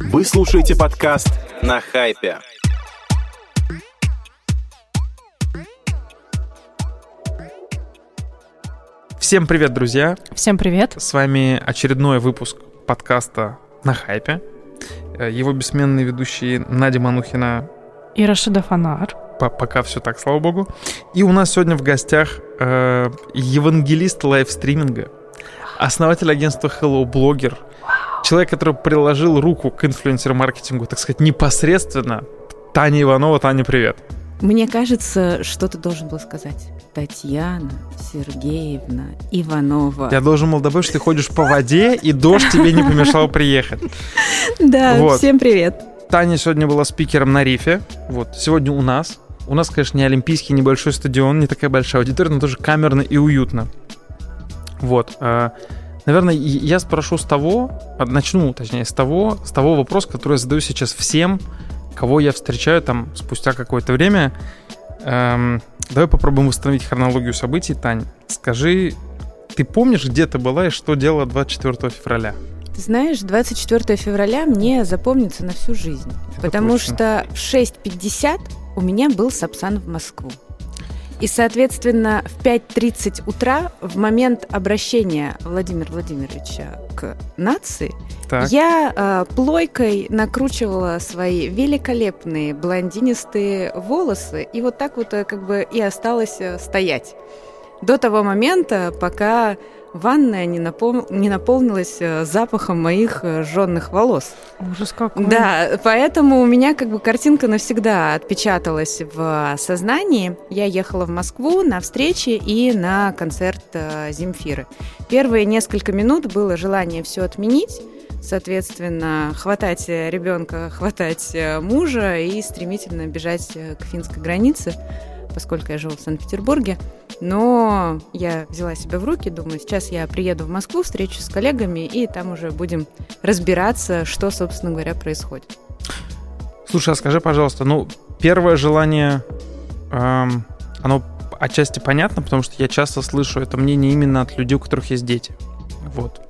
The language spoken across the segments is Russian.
Вы слушаете подкаст «На хайпе». Всем привет, друзья! Всем привет! С вами очередной выпуск подкаста «На хайпе». Э, Его бессменные ведущие Надя Манухина И Рашида Фанар. По- пока все так, слава богу. И у нас сегодня в гостях э, евангелист лайвстриминга, основатель агентства Hello Blogger, человек, который приложил руку к инфлюенсер-маркетингу, так сказать, непосредственно. Таня Иванова. Таня, привет. Мне кажется, что ты должен был сказать. Татьяна Сергеевна Иванова. Я должен был добавить, что ты ходишь по воде, и дождь тебе не помешал приехать. Да, Вот. всем привет. Таня сегодня была спикером на рифе. Вот, сегодня у нас. У нас, конечно, не олимпийский небольшой стадион, не такая большая аудитория, но тоже камерно и уютно. Вот. э, Наверное, я спрошу с того, а, начну, точнее, с того, с того вопроса, который я задаю сейчас всем, кого я встречаю там спустя какое-то время. Эм, давай попробуем восстановить хронологию событий. Тань, скажи, ты помнишь, где ты была и что делала 24 февраля? Ты знаешь, 24 февраля мне запомнится на всю жизнь. Это потому точно. что в 6.50 у меня был Сапсан в Москву. И, соответственно, в 5.30 утра, в момент обращения Владимира Владимировича к нации, Так. я э, плойкой накручивала свои великолепные блондинистые волосы, и вот так вот э, как бы и осталось э, стоять. До того момента, пока ванная не, напол- не наполнилась э, запахом моих э, жженных волос. Ужас какой. Да, поэтому у меня как бы картинка навсегда отпечаталась в сознании. Я ехала в Москву на встречи и на концерт э, Земфиры. Первые несколько минут было желание все отменить, соответственно, хватать э, ребенка, хватать э, мужа и стремительно бежать э, к финской границе, поскольку я живу в Санкт-Петербурге. Но я взяла себя в руки, думаю, сейчас я приеду в Москву, встречусь с коллегами, и там уже будем разбираться, что, собственно говоря, происходит. Слушай, а скажи, пожалуйста, ну, первое желание, эм, оно отчасти понятно, потому что я часто слышу это мнение именно от людей, у которых есть дети. Вот.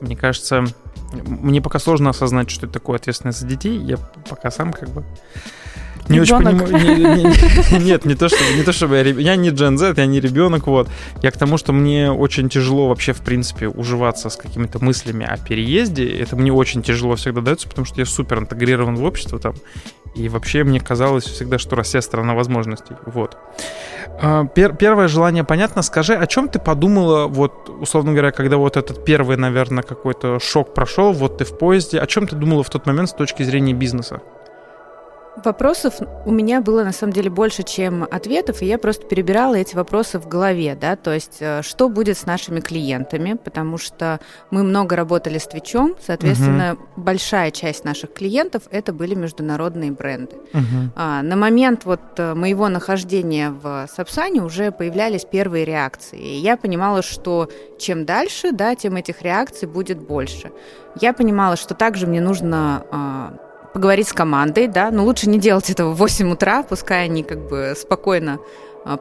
Мне кажется, мне пока сложно осознать, что это такое ответственность за детей. Я пока сам как бы не очень понимаю. не- не- не- Нет, не то чтобы, не то чтобы я, я не Gen Z, я не ребенок, вот. Я к тому, что мне очень тяжело вообще, в принципе, уживаться с какими-то мыслями о переезде. Это мне очень тяжело всегда дается, потому что я супер интегрирован в общество там. И вообще мне казалось всегда, что Россия страна возможностей. Вот. А, пер- первое желание понятно. Скажи, о чем ты подумала, вот, условно говоря, когда вот этот первый, наверное, какой-то шок прошел, вот ты в поезде, о чем ты думала в тот момент с точки зрения бизнеса? Вопросов у меня было на самом деле больше, чем ответов, и я просто перебирала эти вопросы в голове, да, то есть э, что будет с нашими клиентами, потому что мы много работали с Твичом, соответственно, большая часть наших клиентов это были международные бренды. А, на момент вот э, моего нахождения в Сапсане уже появлялись первые реакции. И я понимала, что чем дальше, да, тем этих реакций будет больше. Я понимала, что также мне нужно а, поговорить с командой, да, но лучше не делать этого в 8 утра, пускай они как бы спокойно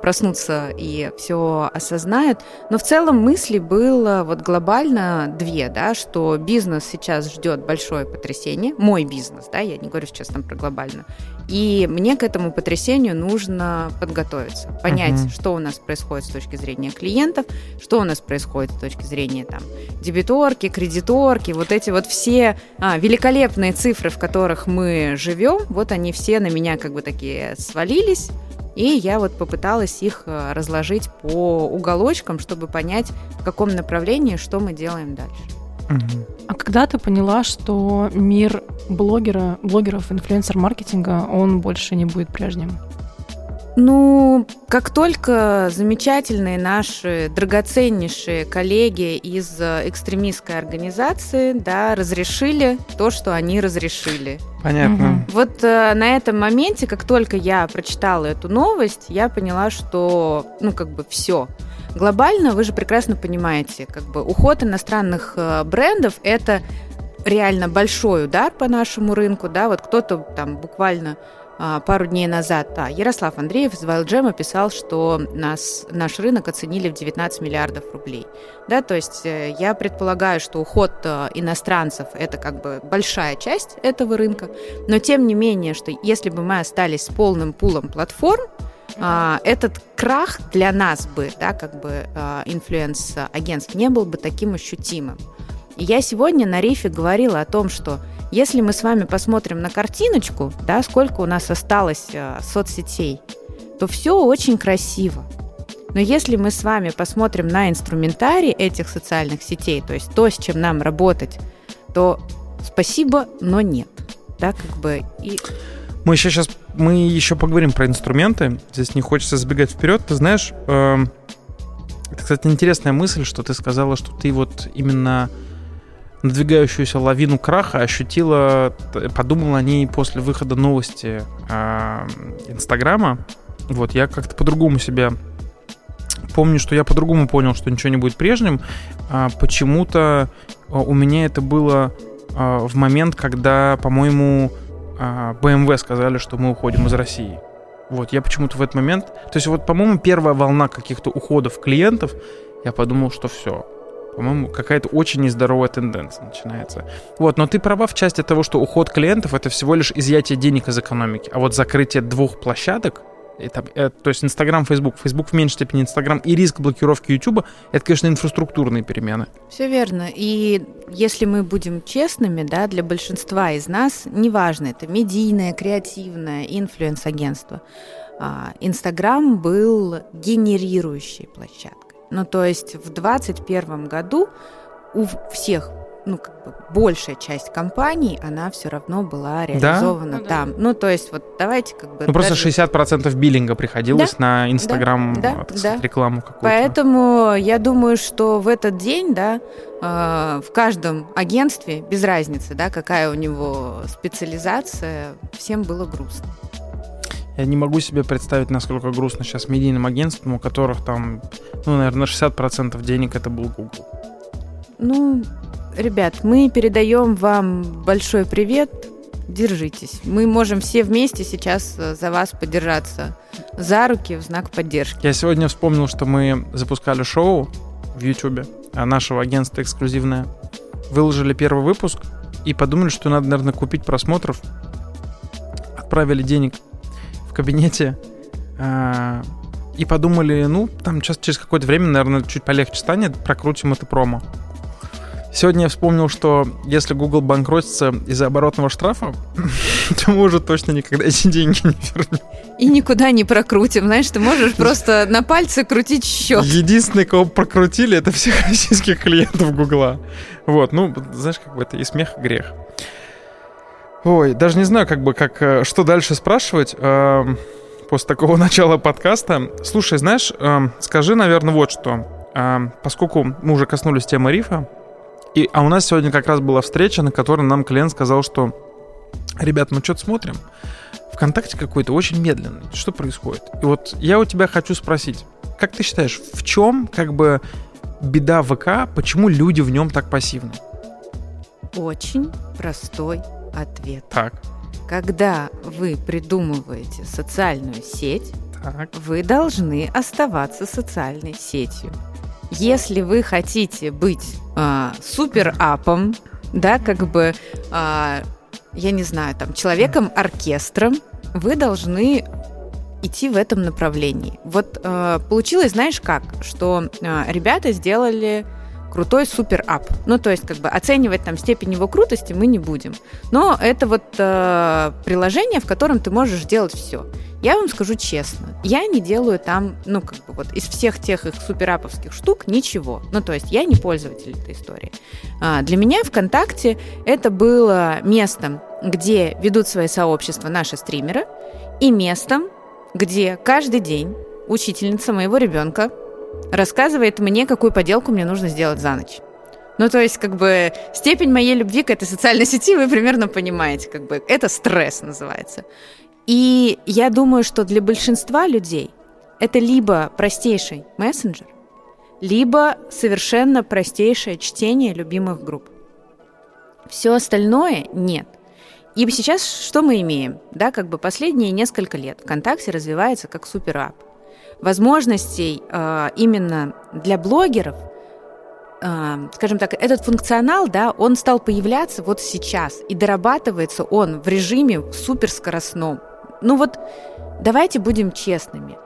проснутся и все осознают. Но в целом мысли было вот глобально две, да, что бизнес сейчас ждет большое потрясение, мой бизнес, да, я не говорю сейчас там про глобально, и мне к этому потрясению нужно подготовиться, понять, Мгм. что у нас происходит с точки зрения клиентов, что у нас происходит с точки зрения там дебиторки, кредиторки, вот эти вот все а, великолепные цифры, в которых мы живем, вот они все на меня как бы такие свалились, и я вот попыталась их э, разложить по уголочкам, чтобы понять, в каком направлении, что мы делаем дальше. А когда ты поняла, что мир блогера, блогеров, инфлюенсер-маркетинга, он больше не будет прежним? Ну, как только замечательные наши драгоценнейшие коллеги из э, экстремистской организации да, разрешили то, что они разрешили. Понятно. Мгм. Вот э, на этом моменте, как только я прочитала эту новость, я поняла, что, ну, как бы все. Глобально, вы же прекрасно понимаете, как бы уход иностранных э, брендов это реально большой удар по нашему рынку, да, вот кто-то там буквально пару дней назад а, Ярослав Андреев из Wildjam писал, что нас, наш рынок оценили в 19 миллиардов рублей. Да, то есть э, я предполагаю, что уход э, иностранцев – это как бы большая часть этого рынка, но тем не менее, что если бы мы остались с полным пулом платформ, а, этот крах для нас бы, да, как бы а, инфлюенс-агентств не был бы таким ощутимым. И я сегодня на рифе говорила о том, что если мы с вами посмотрим на картиночку, да, сколько у нас осталось а, соцсетей, то все очень красиво. Но если мы с вами посмотрим на инструментарий этих социальных сетей, то есть то, с чем нам работать, то спасибо, но нет. Да, как бы и мы еще сейчас, мы еще поговорим про инструменты. Здесь не хочется забегать вперед. Ты знаешь, э, это, кстати, интересная мысль, что ты сказала, что ты вот именно надвигающуюся лавину краха ощутила, подумала о ней после выхода новости э, Инстаграма. Вот, я как-то по-другому себя помню, что я по-другому понял, что ничего не будет прежним. А почему-то а, у меня это было а, в момент, когда, по-моему, BMW а, сказали, что мы уходим из России. Вот, я почему-то в этот момент... То есть вот, по-моему, первая волна каких-то уходов клиентов, я подумал, что все. По-моему, какая-то очень нездоровая тенденция начинается. Вот, но ты права в части того, что уход клиентов — это всего лишь изъятие денег из экономики. А вот закрытие двух площадок — это, это, то есть Инстаграм, Фейсбук, Фейсбук в меньшей степени Инстаграм и риск блокировки Ютуба, это, конечно, инфраструктурные перемены. Все верно. И если мы будем честными, да, для большинства из нас, неважно, это медийное, креативное, инфлюенс-агентство, Инстаграм был генерирующей площадкой. Ну, то есть в 2021 году у всех ну, как бы большая часть компаний, она все равно была реализована да? там. Ну, то есть, вот давайте как бы... Ну, даже... просто 60% биллинга приходилось да? на Инстаграм, да? да? да? рекламу какую-то. Поэтому я думаю, что в этот день, да, э, в каждом агентстве, без разницы, да, какая у него специализация, всем было грустно. Я не могу себе представить, насколько грустно сейчас медийным агентствам, у которых там, ну, наверное, 60% денег это был Google. Ну, Ребят, мы передаем вам большой привет. Держитесь. Мы можем все вместе сейчас э, за вас подержаться за руки в знак поддержки. Я сегодня вспомнил, что мы запускали шоу в YouTube а нашего агентства эксклюзивное. Выложили первый выпуск и подумали, что надо, наверное, купить просмотров. Отправили денег в кабинете а, и подумали, ну, там сейчас через какое-то время, наверное, чуть полегче станет, прокрутим это промо. Сегодня я вспомнил, что если Google банкротится из-за оборотного штрафа, то мы уже точно никогда эти деньги не вернем. И никуда не прокрутим. Знаешь, ты можешь просто на пальце крутить счет. Единственный, кого прокрутили, это всех российских клиентов Гугла. Вот, ну, знаешь, как бы это и смех, и грех. Ой, даже не знаю, как бы, как, э, что дальше спрашивать э, после такого начала подкаста. Слушай, знаешь, э, скажи, наверное, вот что. Э, поскольку мы уже коснулись темы рифа, и, а у нас сегодня как раз была встреча, на которой нам клиент сказал, что ребят, мы что-то смотрим, ВКонтакте какой-то очень медленный. Что происходит? И вот я у тебя хочу спросить, как ты считаешь, в чем как бы беда ВК, почему люди в нем так пассивны? Очень простой ответ. Так. Когда вы придумываете социальную сеть, так. вы должны оставаться социальной сетью. Если вы хотите быть а, супер-апом, да, как бы, а, я не знаю, там, человеком-оркестром, вы должны идти в этом направлении. Вот э, получилось, знаешь как, что э, ребята сделали крутой супер-ап. Ну, то есть, как бы оценивать там степень его крутости мы не будем. Но это вот э, приложение, в котором ты можешь делать все. Я вам скажу честно, я не делаю там, ну, как бы вот из всех тех их супераповских штук ничего. Ну, то есть я не пользователь этой истории. А, для меня ВКонтакте это было местом, где ведут свои сообщества наши стримеры, и местом, где каждый день учительница моего ребенка рассказывает мне, какую поделку мне нужно сделать за ночь. Ну, то есть, как бы, степень моей любви к этой социальной сети вы примерно понимаете, как бы, это стресс называется. И я думаю, что для большинства людей это либо простейший мессенджер, либо совершенно простейшее чтение любимых групп. Все остальное нет. и сейчас что мы имеем? Да, как бы последние несколько лет ВКонтакте развивается как суперап. Возможностей э, именно для блогеров, э, скажем так, этот функционал, да, он стал появляться вот сейчас, и дорабатывается он в режиме суперскоростном. Ну вот давайте будем честными.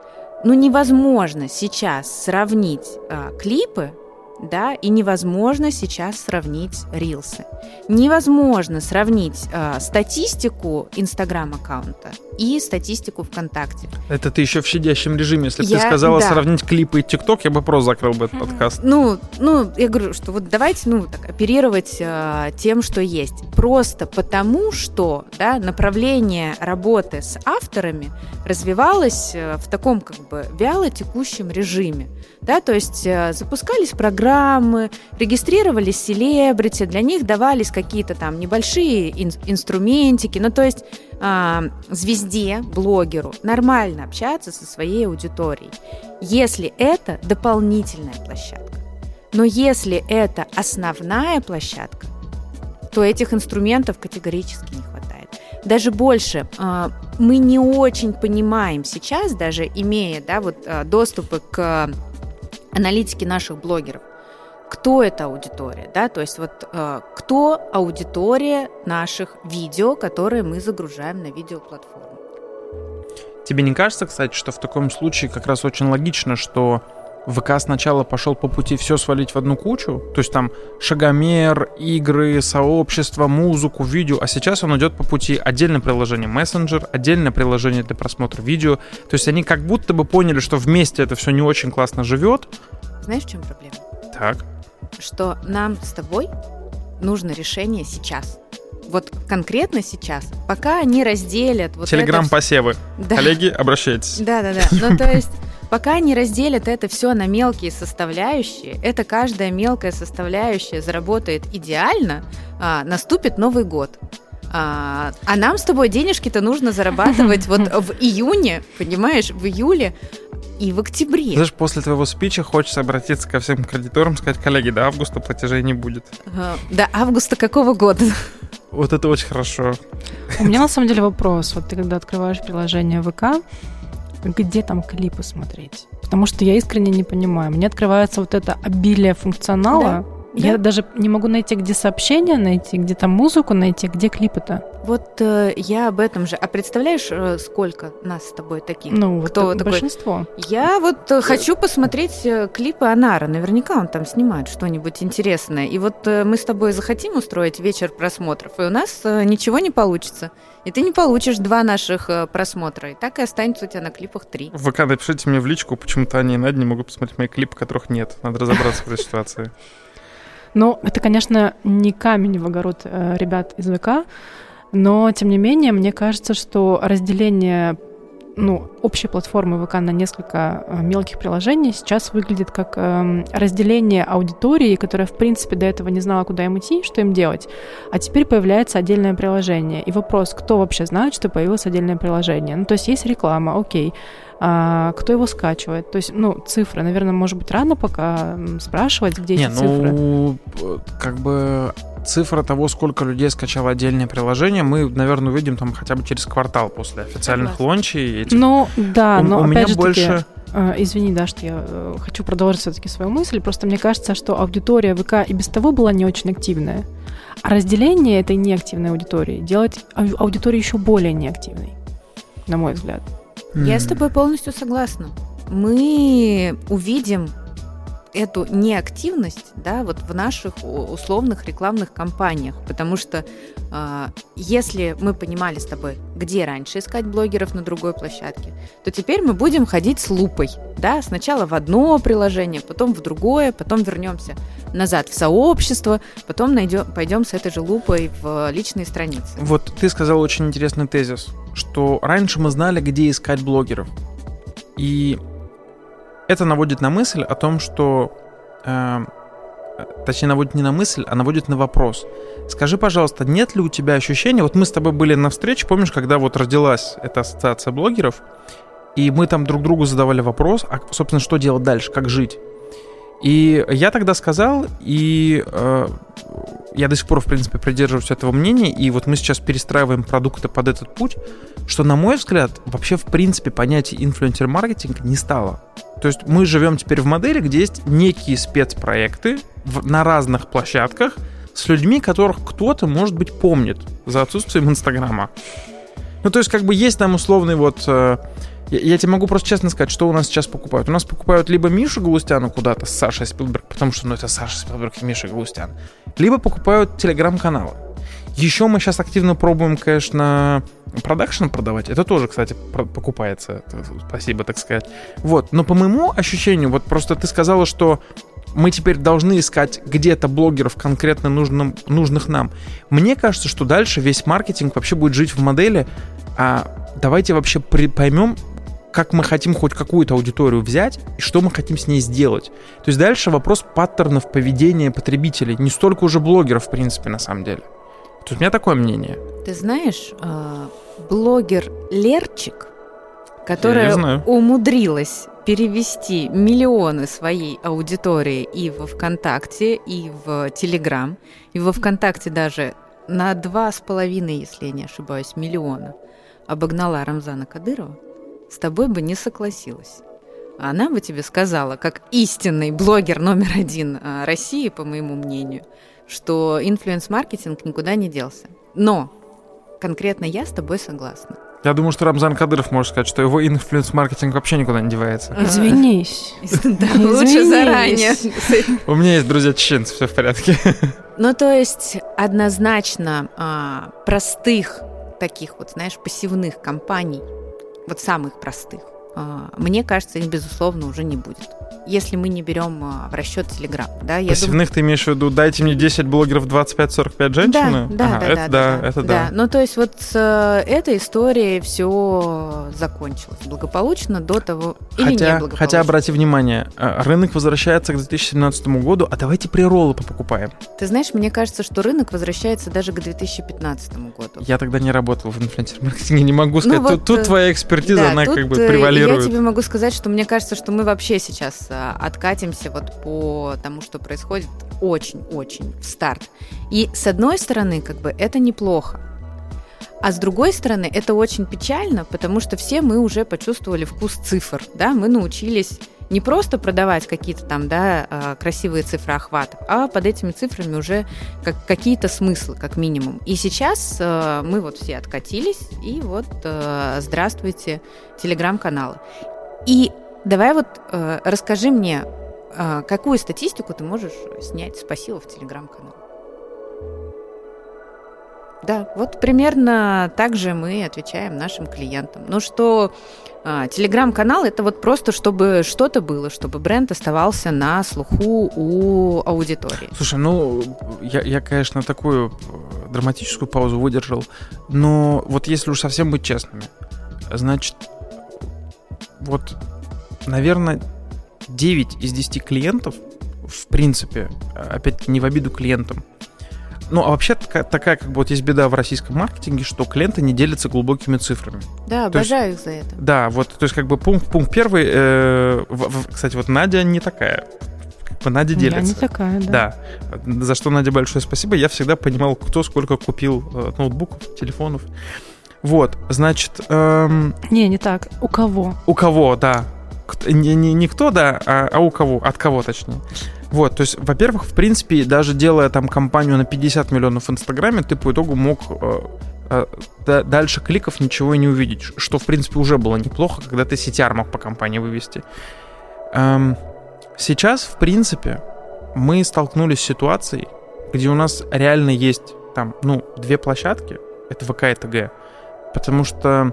Ну невозможно сейчас сравнить э, клипы да, и невозможно сейчас сравнить рилсы. Невозможно сравнить э, статистику Инстаграм-аккаунта и статистику ВКонтакте. Это ты еще в щадящем режиме. Если бы ты сказала да. сравнить клипы и ТикТок, я бы просто закрыл бы этот подкаст. Ну, ну, я говорю, что вот давайте, ну, так, оперировать э, тем, что есть. Просто потому, что, да, направление работы с авторами развивалось э, в таком, как бы, вяло текущем режиме. Да, то есть э, запускались программы, регистрировались селебрити, для них давались какие-то там небольшие ин- инструментики. Ну, то есть а, звезде, блогеру нормально общаться со своей аудиторией, если это дополнительная площадка. Но если это основная площадка, то этих инструментов категорически не хватает. Даже больше, а, мы не очень понимаем сейчас, даже имея да, вот, а, доступы к аналитике наших блогеров, кто эта аудитория, да, то есть вот э, кто аудитория наших видео, которые мы загружаем на видеоплатформу. Тебе не кажется, кстати, что в таком случае как раз очень логично, что ВК сначала пошел по пути все свалить в одну кучу, то есть там шагомер, игры, сообщество, музыку, видео, а сейчас он идет по пути отдельное приложение мессенджер, отдельное приложение для просмотра видео, то есть они как будто бы поняли, что вместе это все не очень классно живет. Знаешь, в чем проблема? Так. Что нам с тобой нужно решение сейчас. Вот конкретно сейчас, пока они разделят вот это Телеграм-посевы. Да. Коллеги, обращайтесь. Да, да, да. Ну, то есть, пока не разделят это все на мелкие составляющие, это каждая мелкая составляющая заработает идеально, а, наступит Новый год. А, а нам с тобой денежки-то нужно зарабатывать вот в июне, понимаешь, в июле и в октябре. Знаешь, после твоего спича хочется обратиться ко всем кредиторам, сказать, коллеги, до августа платежей не будет. А, До августа какого года? Вот это очень хорошо. У меня на самом деле вопрос. Вот ты когда открываешь приложение ВК, где там клипы смотреть? Потому что я искренне не понимаю. Мне открывается вот это обилие функционала. Я Да. даже не могу найти, где сообщения найти, где там музыку найти, где клипы-то. Вот э, я об этом же. А представляешь, э, сколько нас с тобой таких? Ну, Кто вот такой? большинство. Я вот э, хочу посмотреть э, клипы Анара. Наверняка он там снимает что-нибудь интересное. И вот э, мы с тобой захотим устроить вечер просмотров, и у нас э, ничего не получится. И ты не получишь два наших э, просмотра. И так и останется у тебя на клипах три. В ВК напишите мне в личку, почему-то они и Надя не могут посмотреть мои клипы, которых нет. Надо разобраться в этой ситуации. Ну, это, конечно, не камень в огород э, ребят из ВК, но, тем не менее, мне кажется, что разделение ну, общей платформы ВК на несколько э, мелких приложений сейчас выглядит как эм, разделение аудитории, которая, в принципе, до этого не знала, куда им идти, что им делать. А теперь появляется отдельное приложение. И вопрос, кто вообще знает, что появилось отдельное приложение? Ну, то есть есть реклама, окей. А кто его скачивает? То есть, ну, цифры, наверное, может быть, рано пока спрашивать, где Не, эти цифры. ну, п- как бы цифра того, сколько людей скачало отдельное приложение, мы, наверное, увидим там хотя бы через квартал после официальных лончей. этих. Ну, да, у, но у опять меня же больше... таки, э, извини, да, что я э, хочу продолжить все-таки свою мысль. Просто мне кажется, что аудитория ВК и без того была не очень активная. А разделение этой неактивной аудитории делает ау- аудиторию еще более неактивной, на мой взгляд. Я с тобой полностью согласна. Мы увидим эту неактивность, да, вот в наших условных рекламных кампаниях, потому что а, если мы понимали с тобой, где раньше искать блогеров на другой площадке, то теперь мы будем ходить с лупой, да, сначала в одно приложение, потом в другое, потом вернемся назад в сообщество, потом найдем, пойдем с этой же лупой в личные страницы. Вот ты сказал очень интересный тезис, что раньше мы знали, где искать блогеров. И это наводит на мысль о том, что... э, точнее, наводит не на мысль, а наводит на вопрос. Скажи, пожалуйста, нет ли у тебя ощущения... Вот мы с тобой были на встрече, помнишь, когда вот родилась эта ассоциация блогеров, и мы там друг другу задавали вопрос, а, собственно, что делать дальше, как жить. И я тогда сказал, и э, я до сих пор, в принципе, придерживаюсь этого мнения, и вот мы сейчас перестраиваем продукты под этот путь, что, на мой взгляд, вообще, в принципе, понятие инфлюенсер-маркетинг не стало. То есть мы живем теперь в модели, где есть некие спецпроекты на разных площадках с людьми, которых кто-то, может быть, помнит за отсутствием Инстаграма. Ну, то есть, как бы есть там условный вот... Э, я, я тебе могу просто честно сказать, что у нас сейчас покупают. У нас покупают либо Мишу Галустяна куда-то с Сашей Спилберг, потому что, ну, это Саша Спилберг и Миша Галустян. Либо покупают телеграм-каналы. Еще мы сейчас активно пробуем, конечно, продакшн продавать. Это тоже, кстати, покупается. Спасибо, так сказать. Вот. Но по моему ощущению, вот просто ты сказала, что мы теперь должны искать где-то блогеров конкретно нужным, нужных нам. Мне кажется, что дальше весь маркетинг вообще будет жить в модели, а давайте вообще при, поймем, как мы хотим хоть какую-то аудиторию взять и что мы хотим с ней сделать. То есть дальше вопрос паттернов поведения потребителей, не столько уже блогеров, в принципе, на самом деле. То есть у меня такое мнение. Ты знаешь, а, блогер Лерчик, которая умудрилась перевести миллионы своей аудитории и во ВКонтакте, и в Телеграм, и во ВКонтакте даже на два с половиной, если я не ошибаюсь, миллиона обогнала Рамзана Кадырова, с тобой бы не согласилась. Она бы тебе сказала, как истинный блогер номер один а, России, по моему мнению, что influence-маркетинг никуда не делся. Но конкретно я с тобой согласна. Я думаю, что Рамзан Кадыров может сказать, что его influence-маркетинг вообще никуда не девается. Извинись. лучше заранее. У меня есть друзья чеченцы, все в порядке. Ну, то есть однозначно а, простых таких вот, знаешь, пассивных компаний, вот самых простых, а, мне кажется, их, безусловно, уже не будет если мы не берем а, в расчет Telegram. Да, я Пассивных думаю... ты имеешь в виду, дайте мне 10 блогеров 25-45 женщин? Да, да, ага, да, это да, да, это да. да. Ну, то есть вот с э, этой историей все закончилось благополучно до того, хотя, или не благополучно. Хотя, обрати внимание, э, рынок возвращается к 2017 году, а давайте прироллы покупаем. Ты знаешь, мне кажется, что рынок возвращается даже к 2015 году. Я тогда не работал в инфлюенсер-маркетинге, не могу сказать. Ну, вот, тут, тут э, твоя экспертиза, да, она как бы превалирует. Я тебе могу сказать, что мне кажется, что мы вообще сейчас откатимся вот по тому, что происходит очень-очень в старт. И с одной стороны, как бы это неплохо. А с другой стороны, это очень печально, потому что все мы уже почувствовали вкус цифр, да, мы научились не просто продавать какие-то там, да, а, красивые цифры охвата, а под этими цифрами уже как, какие-то смыслы, как минимум. И сейчас э, мы вот все откатились, и вот э, здравствуйте, телеграм-каналы. И Давай вот э, расскажи мне, э, какую статистику ты можешь снять с в телеграм-канал? Да, вот примерно так же мы отвечаем нашим клиентам. Ну что э, телеграм-канал это вот просто, чтобы что-то было, чтобы бренд оставался на слуху у аудитории. Слушай, ну я, я конечно, такую э, драматическую паузу выдержал, но вот если уж совсем быть честными, значит, вот наверное, 9 из 10 клиентов, в принципе, опять не в обиду клиентам, ну, а вообще такая, такая, как бы вот есть беда в российском маркетинге, что клиенты не делятся глубокими цифрами. Да, обожаю есть, их за это. Да, вот, то есть как бы пункт, пункт первый, э, в, в, кстати, вот Надя не такая. Как бы Надя делится. Я не такая, да. Да, за что Надя большое спасибо. Я всегда понимал, кто сколько купил э, ноутбуков, телефонов. Вот, значит... Эм... Не, не так. У кого? У кого, да не, не, не кто, да, а, а у кого, от кого точнее. Вот, то есть, во-первых, в принципе, даже делая там компанию на 50 миллионов в Инстаграме, ты по итогу мог э, э, дальше кликов ничего и не увидеть, что, в принципе, уже было неплохо, когда ты CTR мог по компании вывести. Эм, сейчас, в принципе, мы столкнулись с ситуацией, где у нас реально есть там, ну, две площадки, это ВК и ТГ, потому что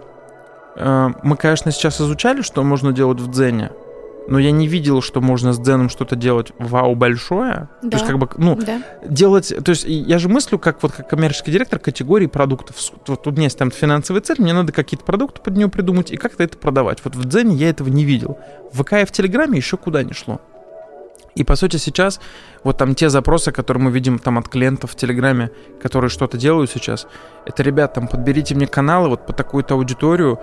мы, конечно, сейчас изучали, что можно делать в Дзене, но я не видел, что можно с Дзеном что-то делать вау большое. Да. То есть, как бы, ну, да. делать. То есть, я же мыслю, как вот как коммерческий директор категории продуктов. Вот у меня есть там финансовая цель, мне надо какие-то продукты под нее придумать и как-то это продавать. Вот в Дзене я этого не видел. В ВК и в Телеграме еще куда не шло. И по сути сейчас вот там те запросы, которые мы видим там от клиентов в Телеграме, которые что-то делают сейчас, это, ребят, там подберите мне каналы вот по такую-то аудиторию,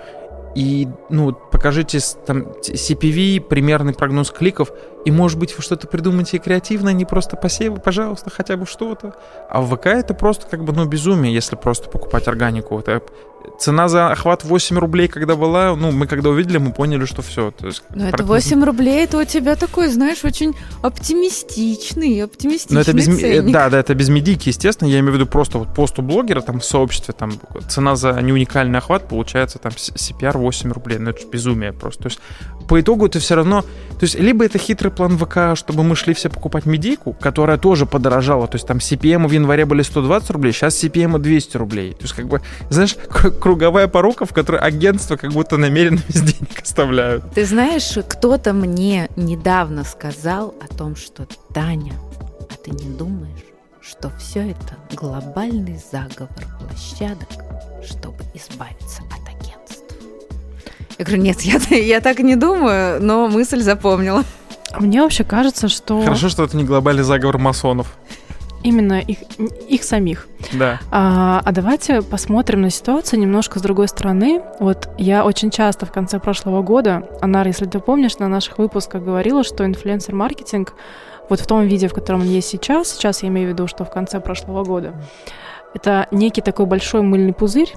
и, ну, покажите там CPV, примерный прогноз кликов, и, может быть, вы что-то придумаете креативное, не просто посевы, пожалуйста, хотя бы что-то. А в ВК это просто как бы, ну, безумие, если просто покупать органику. Это цена за охват 8 рублей, когда была, ну, мы когда увидели, мы поняли, что все. То есть, Но это 8 рублей, это у тебя такой, знаешь, очень оптимистичный, оптимистичный Но это без, ценник. Да, да, это без медики, естественно. Я имею в виду просто вот пост у блогера, там в сообществе, там цена за неуникальный охват получается там CPR 8 рублей. Ну, это же безумие просто. То есть по итогу ты все равно... То есть либо это хитрый план ВК, чтобы мы шли все покупать медийку, которая тоже подорожала. То есть там CPM в январе были 120 рублей, сейчас CPM 200 рублей. То есть как бы, знаешь, круговая порука, в которой агентство как будто намеренно без денег оставляют. Ты знаешь, кто-то мне недавно сказал о том, что Таня, а ты не думаешь, что все это глобальный заговор площадок, чтобы избавиться от? Я говорю, нет, я, я так не думаю, но мысль запомнила. Мне вообще кажется, что... Хорошо, что это не глобальный заговор масонов. Именно их, их самих. Да. А, а давайте посмотрим на ситуацию немножко с другой стороны. Вот я очень часто в конце прошлого года, Анар, если ты помнишь, на наших выпусках говорила, что инфлюенсер-маркетинг вот в том виде, в котором он есть сейчас, сейчас я имею в виду, что в конце прошлого года, это некий такой большой мыльный пузырь,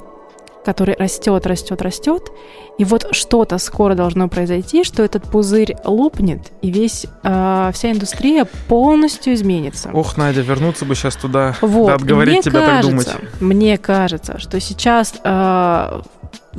который растет, растет, растет, и вот что-то скоро должно произойти, что этот пузырь лопнет, и весь э, вся индустрия полностью изменится. Ох, Надя, вернуться бы сейчас туда, вот. да, отговорить мне тебя кажется, так думать. Мне кажется, что сейчас э,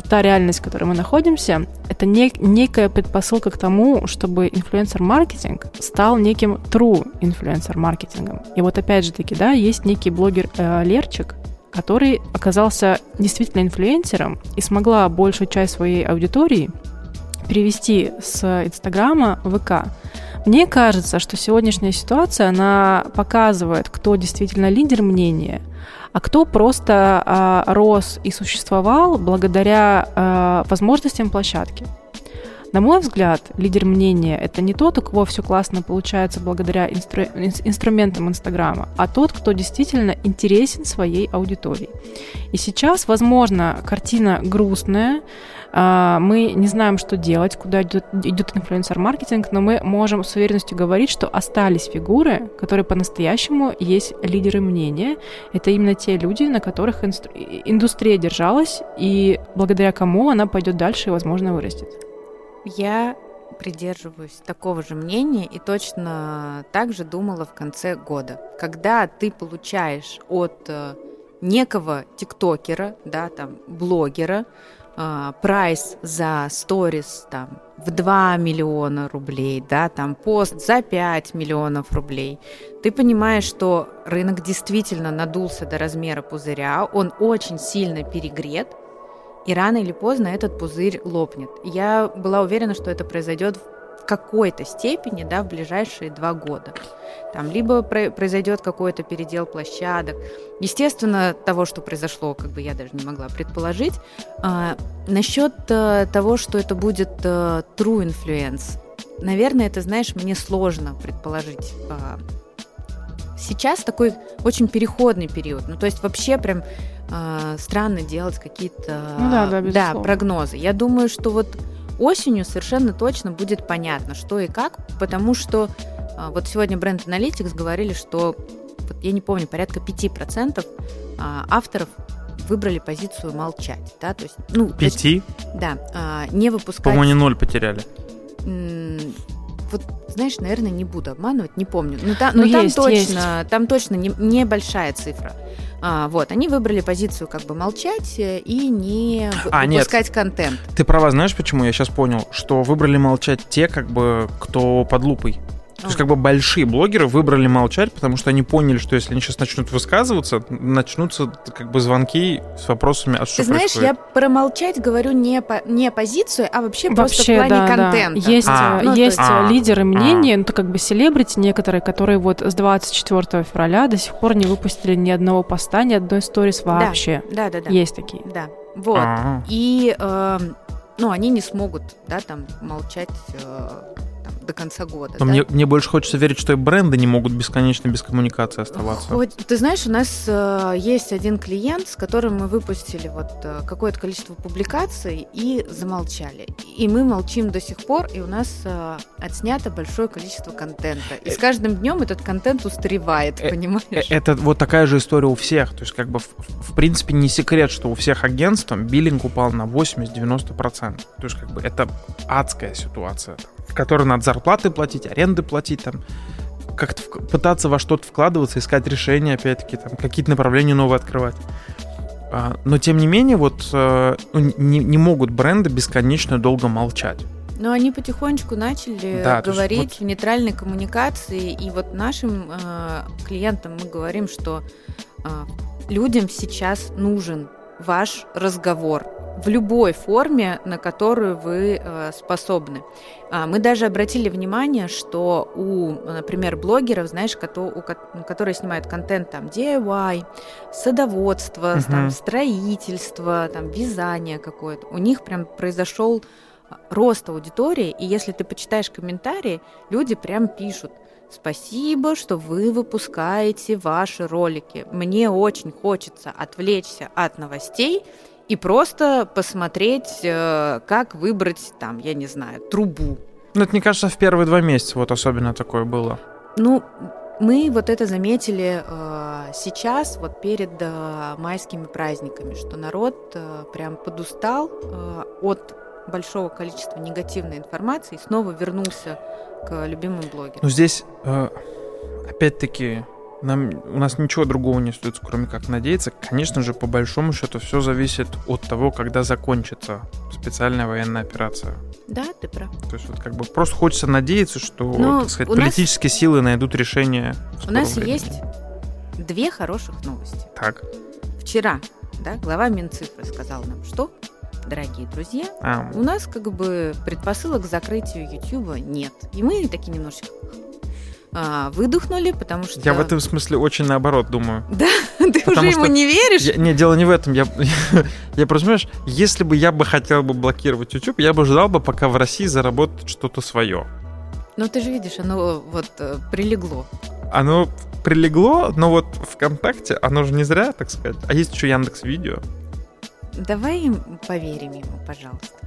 та реальность, в которой мы находимся, это не, некая предпосылка к тому, чтобы инфлюенсер-маркетинг стал неким true инфлюенсер-маркетингом. И вот опять же таки, да, есть некий блогер э, Лерчик, который оказался действительно инфлюенсером и смогла большую часть своей аудитории перевести с Инстаграма в ВК. Мне кажется, что сегодняшняя ситуация, она показывает, кто действительно лидер мнения, а кто просто а, рос и существовал благодаря а, возможностям площадки. На мой взгляд, лидер мнения — это не тот, у кого все классно получается благодаря инстру... инструментам Инстаграма, а тот, кто действительно интересен своей аудитории. И сейчас, возможно, картина грустная, а, мы не знаем, что делать, куда идет, идет инфлюенсер-маркетинг, но мы можем с уверенностью говорить, что остались фигуры, которые по-настоящему есть лидеры мнения. Это именно те люди, на которых инстру... индустрия держалась, и благодаря кому она пойдет дальше и, возможно, вырастет. Я придерживаюсь такого же мнения и точно так же думала в конце года. Когда ты получаешь от э, некого тиктокера, да, там, блогера, э, прайс за сторис там в 2 миллиона рублей, да, там пост за 5 миллионов рублей, ты понимаешь, что рынок действительно надулся до размера пузыря, он очень сильно перегрет, и рано или поздно этот пузырь лопнет. Я была уверена, что это произойдет в какой-то степени да, в ближайшие два года. Там либо произойдет какой-то передел площадок. Естественно, того, что произошло, как бы я даже не могла предположить. А, насчет а, того, что это будет а, true influence, наверное, это, знаешь, мне сложно предположить. А, сейчас такой очень переходный период. Ну, то есть вообще прям э, странно делать какие-то ну, да, да, да, прогнозы. Я думаю, что вот осенью совершенно точно будет понятно, что и как, потому что э, вот сегодня Brand Analytics говорили, что, вот я не помню, порядка 5% э, авторов выбрали позицию молчать, да, то есть, ну, Пяти? Есть, да, э, не выпускать... По-моему, они ноль потеряли. Вот, знаешь, наверное, не буду обманывать, не помню. Но, та, но, но там есть, точно, есть. там точно не, небольшая цифра. А, вот, они выбрали позицию как бы молчать и не а, выпускать нет. контент. Ты права, знаешь почему? Я сейчас понял, что выбрали молчать те, как бы, кто под лупой. То есть как бы большие блогеры выбрали молчать, потому что они поняли, что если они сейчас начнут высказываться, начнутся как бы звонки с вопросами, а что Ты знаешь, происходит? я про молчать говорю не, по, не позицию, а вообще, вообще просто в плане да, контента. Да. Есть, а. ну, есть а. лидеры мнений, а. ну, то как бы селебрити некоторые, которые вот с 24 февраля до сих пор не выпустили ни одного поста, ни одной сторис вообще. Да, да, да. да. Есть такие. Да, вот. А. И, э, ну, они не смогут, да, там, молчать... Э, до конца года. Но да? мне, мне больше хочется верить, что и бренды не могут бесконечно без коммуникации оставаться. Хоть- ты знаешь, у нас э, есть один клиент, с которым мы выпустили вот э, какое-то количество публикаций и замолчали. И мы молчим до сих пор, и у нас э, отснято большое количество контента. И с каждым днем этот контент устаревает, Э, понимаешь? Э, Это вот такая же история у всех. То есть, как бы, в, в принципе, не секрет, что у всех агентств там, биллинг упал на 80-90%. То есть, как бы, это адская ситуация, в которой надо зарплаты платить, аренды платить, там, как-то пытаться во что-то вкладываться, искать решения, опять-таки, там, какие-то направления новые открывать. А, Но, тем не менее, вот э, ну, не, не могут бренды бесконечно долго молчать. Но они потихонечку начали Да, то есть говорить вот- в нейтральной коммуникации, и вот нашим э, клиентам мы говорим, что э, людям сейчас нужен ваш разговор в любой форме, на которую вы э, способны. А, Мы даже обратили внимание, что у, например, блогеров, знаешь, которые снимают контент там DIY, садоводство, Мгм. там, строительство, там, вязание какое-то, у них прям произошел рост аудитории, и если ты почитаешь комментарии, люди прям пишут Спасибо, что вы выпускаете ваши ролики. Мне очень хочется отвлечься от новостей и просто посмотреть, э, как выбрать там, я не знаю, трубу. Ну, это, мне кажется, в первые два месяца вот особенно такое было. Ну, мы вот это заметили э, сейчас, вот перед э, майскими праздниками, что народ э, прям подустал э, от большого количества негативной информации и снова вернулся к любимым блогерам. Ну, здесь, э, опять-таки, нам, у нас ничего другого не остается, кроме как надеяться. Конечно же, по большому счету, все зависит от того, когда закончится специальная военная операция. Да, ты прав. То есть, вот как бы просто хочется надеяться, что, Ну, так сказать, у нас- политические силы найдут решение. У нас времени. есть две хороших новости. Так. Вчера, да, глава Минцифры сказал нам, что, дорогие друзья, А, у нас как бы предпосылок к закрытию Ютуба нет. И мы такие немножечко а, выдохнули, потому что... я в этом смысле очень наоборот думаю. Ты потому уже ему не веришь? Я- не, дело не в этом. Я, я просто, понимаешь, если бы я бы хотел бы блокировать YouTube, я бы ждал бы, пока в России заработает что-то свое. Ну ты же видишь, оно вот э, прилегло. Оно прилегло, но вот ВКонтакте, оно же не зря, так сказать. А есть еще Яндекс Видео. Давай им поверим ему, пожалуйста.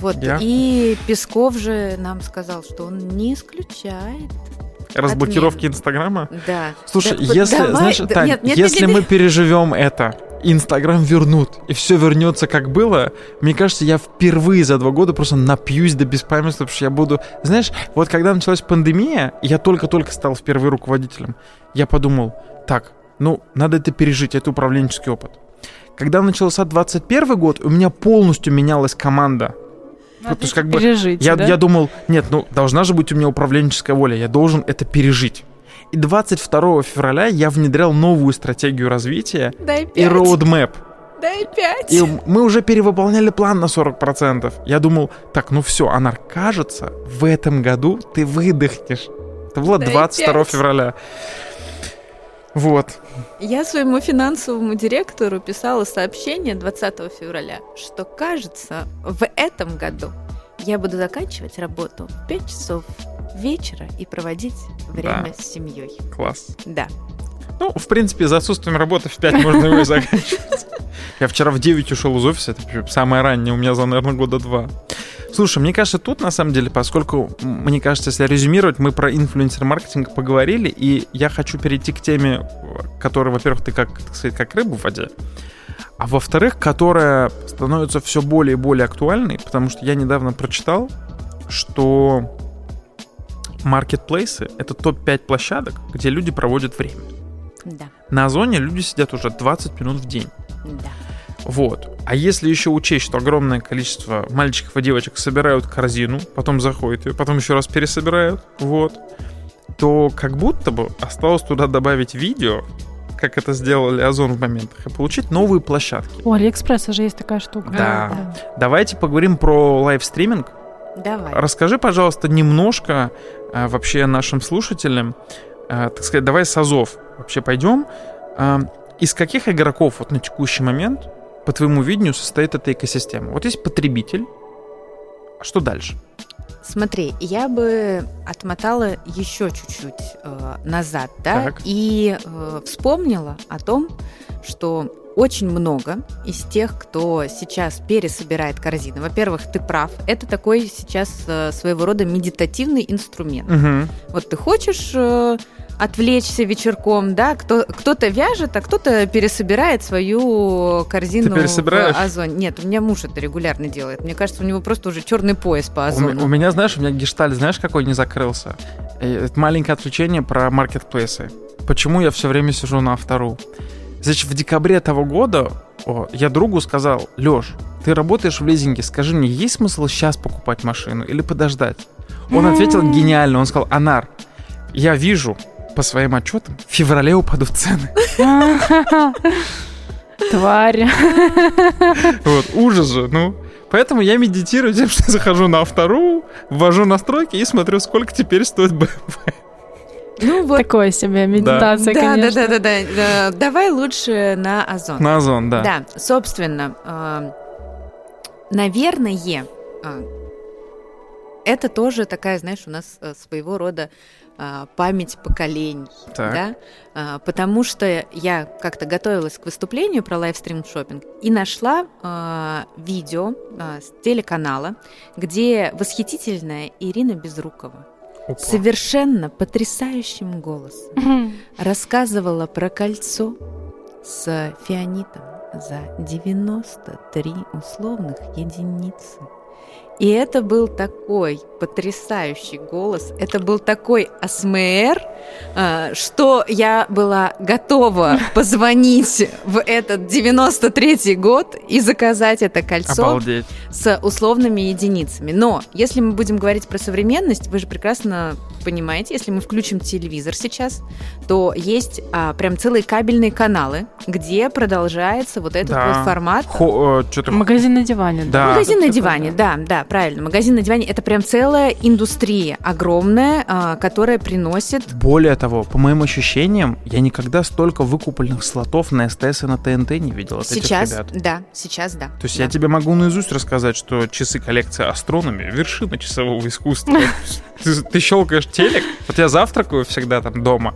Вот, Я? и Песков же нам сказал, что он не исключает. Разблокировки Отмену. Инстаграма. Да. Слушай, Да, если, давай- знаешь, да, Тань, нет, нет, если нет, мы нет. переживем это, Инстаграм вернут, и все вернется как было, мне кажется, я впервые за два года просто напьюсь до беспамятства, потому что я буду... Знаешь, вот когда началась пандемия, я только-только стал впервые руководителем, я подумал, так, ну, надо это пережить, это управленческий опыт. Когда начался 21 год, у меня полностью менялась команда. Вот, то есть как бы я, да? я думал, нет, ну должна же быть у меня управленческая воля, я должен это пережить. И 22 февраля я внедрял новую стратегию развития Дай и роудмэп. Дай пять. И мы уже перевыполняли план на 40%. Я думал, так, ну все, Анар, кажется, в этом году ты выдохнешь. Это было Дай 22 пять. февраля. Вот. Я своему финансовому директору писала сообщение 20 февраля, что кажется, в этом году я буду заканчивать работу в 5 часов вечера и проводить время с семьей. Класс. Да. Ну, в принципе, за отсутствием работы в 5 можно его и заканчивать. Я вчера в 9 ушел из офиса, это самое раннее у меня за, наверное, года два. Слушай, мне кажется, тут на самом деле, поскольку, мне кажется, если резюмировать, мы про инфлюенсер-маркетинг поговорили, и я хочу перейти к теме, которая, во-первых, ты как, так сказать, как рыба в воде, а во-вторых, которая становится все более и более актуальной, потому что я недавно прочитал, что маркетплейсы — это топ-5 площадок, где люди проводят время. Да. На Озоне люди сидят уже 20 минут в день. Да. Вот. А если еще учесть, что огромное количество мальчиков и девочек собирают корзину, потом заходят ее, потом еще раз пересобирают, вот, то как будто бы осталось туда добавить видео, как это сделали Озон в моментах, и получить новые площадки. У Алиэкспресса же есть такая штука. Да. Давайте поговорим про лайвстриминг. Давай. Расскажи, пожалуйста, немножко а, вообще нашим слушателям, а, так сказать, давай с Азов вообще пойдем. А, из каких игроков вот на текущий момент, по твоему видению, состоит эта экосистема? Вот есть потребитель, а что дальше? Смотри, я бы отмотала еще чуть-чуть э, назад, да, Так. и э, вспомнила о том, что очень много из тех, кто сейчас пересобирает корзины. Во-первых, ты прав, это такой сейчас э, своего рода медитативный инструмент. Мгм. Вот ты хочешь э, отвлечься вечерком, да, кто, кто-то вяжет, а кто-то пересобирает свою корзину Ты пересобираешь? в озоне. Нет, у меня муж это регулярно делает. Мне кажется, у него просто уже черный пояс по У, озону. у меня, знаешь, у меня гештальт, знаешь, какой не закрылся? Э, Это маленькое отвлечение про маркетплейсы. Почему я все время сижу на автору? Значит, в декабре того года о, я другу сказал, Лёш, ты работаешь в лизинге, скажи мне, есть смысл сейчас покупать машину или подождать? Он ответил гениально, он сказал, Анар, я вижу по своим отчетам, в феврале упадут цены. Тварь. Вот, ужас же, ну. Поэтому я медитирую тем, что захожу на автору, ввожу настройки и смотрю, сколько теперь стоит BMW. Ну вот, Такое себе медитация, да, да, конечно. да, да, да, да. Давай лучше на озон. На Озон, да. Да, собственно, э, наверное, э, это тоже такая, знаешь, у нас э, своего рода э, память поколений, Так. да, А, потому что я как-то готовилась к выступлению про лайвстрим шопинг и нашла э, видео э, с телеканала, где восхитительная Ирина Безрукова Опа. совершенно потрясающим голосом рассказывала про кольцо с фианитом за 93 условных единицы. И это был такой потрясающий голос, это был такой АСМР, а, что я была готова позвонить в этот 93-й год и заказать это кольцо Обалдеть. с условными единицами. Но если мы будем говорить про современность, вы же прекрасно понимаете, если мы включим телевизор сейчас, то есть а, прям целые кабельные каналы, где продолжается вот этот Да. вот формат. что-то... Магазин на диване. Да. Магазин на диване, да, да, правильно. Магазин на диване это прям целая индустрия огромная, а, которая приносит Более того, по моим ощущениям, я никогда столько выкупленных слотов на СТС и на ТНТ не видел от сейчас, этих ребят. да, сейчас, да. То есть да. я тебе могу наизусть рассказать, что часы коллекции астрономи — вершина часового искусства. Ты, ты щелкаешь телек, вот я завтракаю всегда там дома,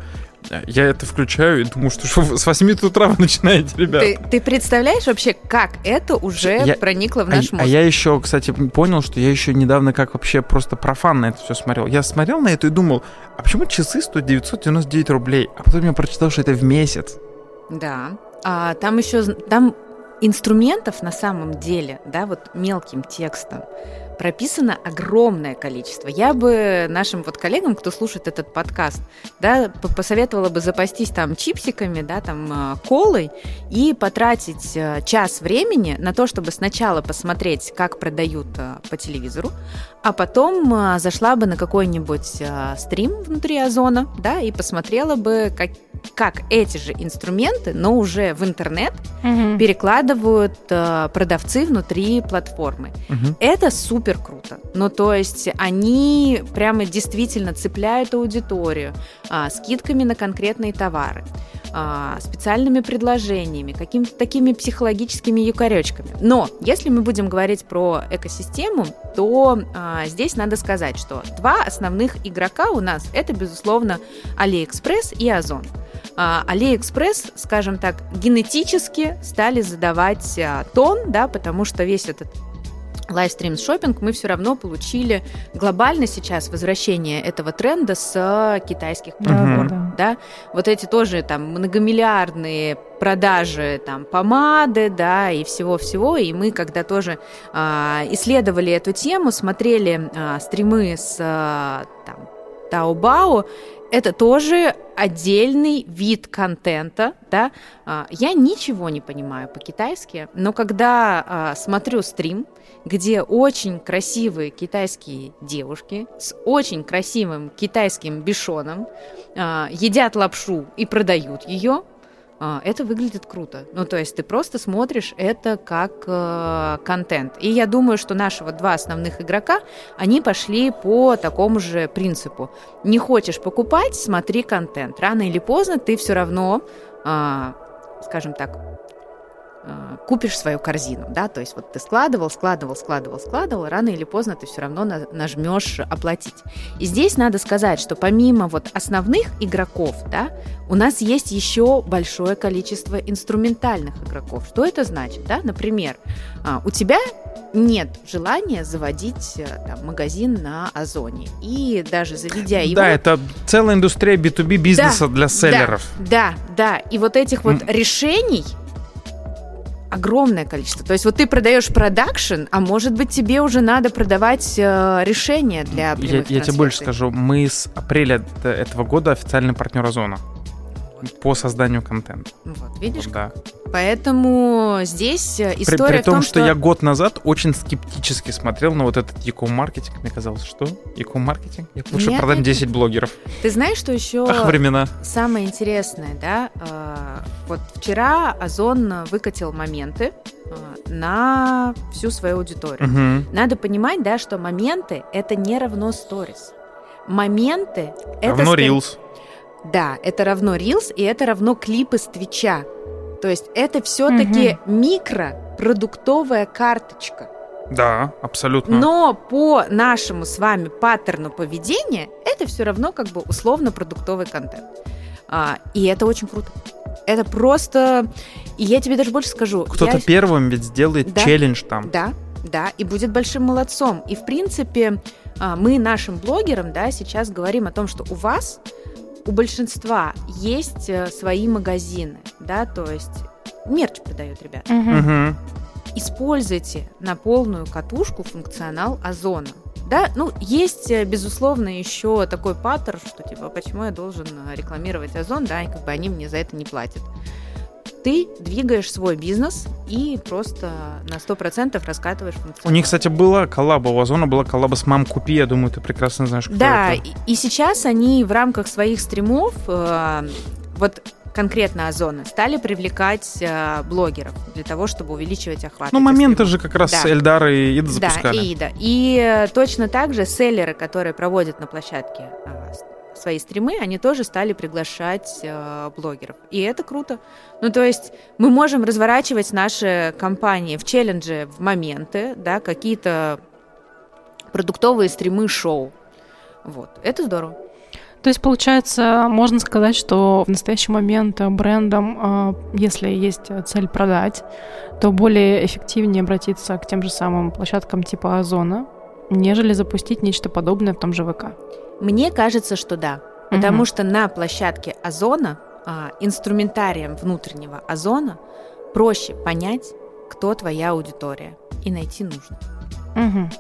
я это включаю и думаю, что, что с 8 утра вы начинаете, ребят. Ты, ты представляешь вообще, как это уже Я- проникло в А, наш а мозг? я еще, кстати, понял, что я еще недавно как вообще просто профан на это все смотрел. Я смотрел на это и думал, а почему часы стоят 999 рублей? А потом я прочитал, что это в месяц. Да. А, там еще там инструментов на самом деле, да, вот мелким текстом прописано огромное количество. Я бы нашим вот коллегам, кто слушает этот подкаст, да, посоветовала бы запастись там чипсиками, да, там э, колой и потратить э, час времени на то, чтобы сначала посмотреть, как продают э, по телевизору, а потом зашла бы на какой-нибудь стрим внутри Озона, да, и посмотрела бы, как, как эти же инструменты, но уже в интернет Мгм. перекладывают продавцы внутри платформы. Мгм. Это супер круто. Ну, то есть они прямо действительно цепляют аудиторию а, скидками на конкретные товары, а, специальными предложениями, какими-то такими психологическими якоречками. Но если мы будем говорить про экосистему, то а, здесь надо сказать, что два основных игрока у нас это, безусловно, Алиэкспресс и Озон. А, Алиэкспресс, скажем так, генетически стали задавать а, тон, да, потому что весь этот livestream shopping мы все равно получили глобально сейчас возвращение этого тренда с китайских Мгм. да, да. да, вот эти тоже там многомиллиардные продажи там помады, да, и всего-всего, и мы когда тоже а, исследовали эту тему, смотрели а, стримы с а, там Таобао, это тоже отдельный вид контента, да. А, Я ничего не понимаю по-китайски, но когда а, смотрю стрим, где очень красивые китайские девушки с очень красивым китайским бишоном а, едят лапшу и продают ее, это выглядит круто. Ну, то есть ты просто смотришь это как э, контент. И я думаю, что наши вот два основных игрока, они пошли по такому же принципу. Не хочешь покупать, смотри контент. Рано или поздно ты все равно, а, скажем так, э, купишь свою корзину, да, то есть вот ты складывал, складывал, складывал, складывал, рано или поздно ты все равно на- нажмешь оплатить. И здесь надо сказать, что помимо вот основных игроков, да, у нас есть еще большое количество инструментальных игроков. Что это значит, да? Например, а, у тебя нет желания заводить э, там, магазин на Озоне. И даже заведя его... Да, это целая индустрия B2B бизнеса для селлеров. Да, да. И вот этих вот М. решений огромное количество. То есть вот ты продаешь продакшн, а может быть тебе уже надо продавать э, решения для Я, я тебе больше скажу, мы с апреля этого года официальный партнер Озона по созданию контента. Ну Вот, видишь? Да. Поэтому здесь э, При, история при том, в том, что... я год назад очень скептически смотрел на вот этот e-маркетинг, мне казалось, что e-маркетинг? Я лучше Нет, продам нет. 10 блогеров. Ты знаешь, что еще Ах, времена. самое интересное, да? э, Вот вчера Озон выкатил моменты э, на всю свою аудиторию. Мгм. Надо понимать, да, что моменты это не равно сторис. Моменты это Равно скорее- Reels. Да, это равно Reels и это равно клипы с Твича. То есть это все-таки микропродуктовая карточка. Да, абсолютно. Но по нашему с вами паттерну поведения это все равно как бы условно продуктовый контент. А, и это очень круто. Это просто... И я тебе даже больше скажу. Кто-то я- первым ведь сделает Да. челлендж там. Да, да, и будет большим молодцом. И, в принципе, а, мы нашим блогерам, да, сейчас говорим о том, что у вас, у большинства есть э, свои магазины, да, то есть мерч продают, ребят. Мгм. Используйте на полную катушку функционал Озона. Да, ну, есть, э, безусловно, еще такой паттерн, что, типа, почему я должен э, рекламировать Озон, да, и как бы они мне за это не платят. Ты двигаешь свой бизнес и просто на 100% раскатываешь функционал. У них, кстати, была коллаба, у Озона была коллаба с Мам Купи, я думаю, ты прекрасно знаешь, кто Да, это. и, и сейчас они в рамках своих стримов, э, вот конкретно Озона, стали привлекать э, блогеров для того, чтобы увеличивать охват. Ну, моменты стримов. же как раз Да. Эльдар и Ида Да, запускали. и да. И э, точно так же селлеры, которые проводят на площадке э, свои стримы, они тоже стали приглашать э, блогеров. И это круто. Ну, то есть мы можем разворачивать наши компании в челлендже в моменты, да, какие-то продуктовые стримы шоу. Вот. Это здорово. То есть, получается, можно сказать, что в настоящий момент брендом, э, если есть цель продать, то более эффективнее обратиться к тем же самым площадкам типа Озона, нежели запустить нечто подобное в том же ВК. Мне кажется, что да. Потому Мгм. что на площадке Озона, а, инструментарием внутреннего Озона, проще понять, кто твоя аудитория, и найти нужно. Мгм.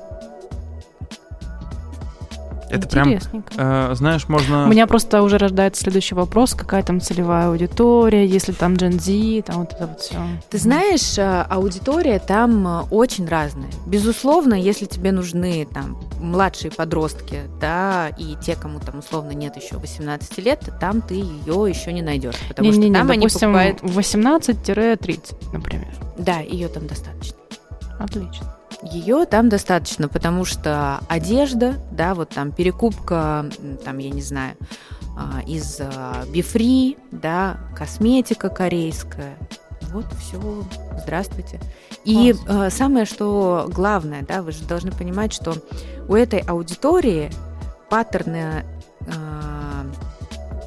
Это прям, э, знаешь, можно... У меня просто уже рождается следующий вопрос, какая там целевая аудитория, если там Gen Z, там вот это вот все. Ты знаешь, э, аудитория там э, очень разная. Безусловно, если тебе нужны там младшие подростки, да, и те, кому там условно нет еще 18 лет, там ты ее еще не найдешь, потому Не-не-не, что там они допустим, покупают... 18-30, например. Да, ее там достаточно. Отлично. Ее там достаточно, потому что одежда, да, вот там перекупка, там, я не знаю, а, из бифри, да, косметика корейская. Вот, все, здравствуйте. И э, самое, что главное, да, вы же должны понимать, что у этой аудитории паттерны э,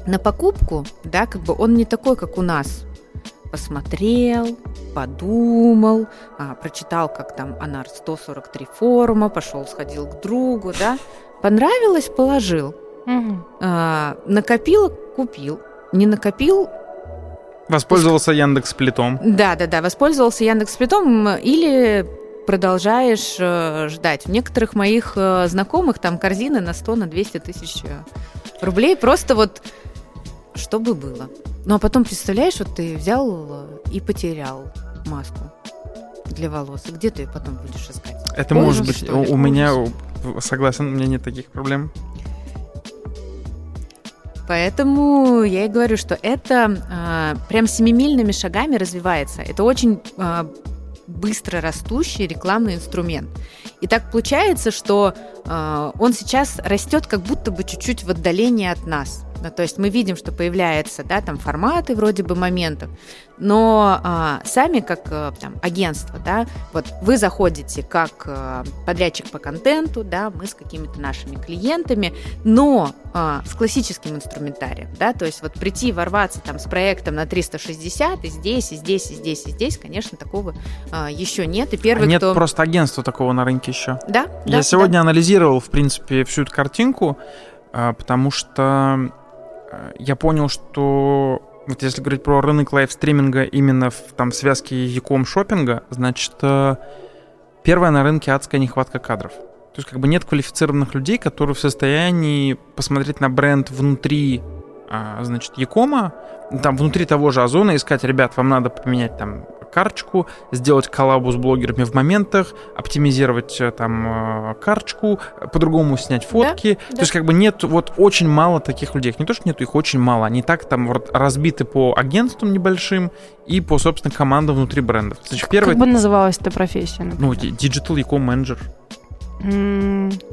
на покупку, да, как бы он не такой, как у нас. Посмотрел, подумал, а, прочитал, как там Анар 143 форума, пошел, сходил к другу, да. Понравилось, положил. Мгм. А, накопил, купил. Не накопил, Воспользовался Яндекс Плитом. да, да, да, воспользовался Яндекс Плитом или продолжаешь э, ждать. У некоторых моих э, знакомых там корзины на 100, на 200 тысяч э, рублей. Просто вот чтобы было. Ну, а потом, представляешь, вот ты взял э, и потерял маску для волос. И где ты ее потом будешь искать? Это Ужас, может быть у, у меня, согласен, у меня нет таких проблем. Поэтому я и говорю, что это а, прям семимильными шагами развивается. Это очень а, быстро растущий рекламный инструмент. И так получается, что а, он сейчас растет как будто бы чуть-чуть в отдалении от нас. Ну, то есть мы видим, что появляются, да, там форматы вроде бы моментов, но а, сами как а, там агентство, да, вот вы заходите как а, подрядчик по контенту, да, мы с какими-то нашими клиентами, но а, с классическим инструментарием, да, то есть вот прийти ворваться там с проектом на 360 и здесь, и здесь, и здесь, и здесь, конечно, такого а, еще нет. И первый, А Нет кто... просто агентства такого на рынке еще. Да, Я да, сегодня анализировал, в принципе, всю эту картинку, а, потому что я понял, что вот если говорить про рынок live-стриминга именно в там связке e-com шопинга, значит, э, первое на рынке адская нехватка кадров. То есть как бы нет квалифицированных людей, которые в состоянии посмотреть на бренд внутри, а, значит, e-com а, там внутри того же Озона искать, ребят, вам надо поменять там карточку, сделать коллабу с блогерами в моментах, оптимизировать э, там э, карточку, по-другому снять фотки. да. То есть как бы нет, вот очень мало таких людей. Их Не то, что нету, их очень мало. Они так там вот разбиты по агентствам небольшим и по, собственно, командам внутри брендов. Значит, первый, Как бы называлась эта профессия? ну, например? ди- Digital Eco Manager.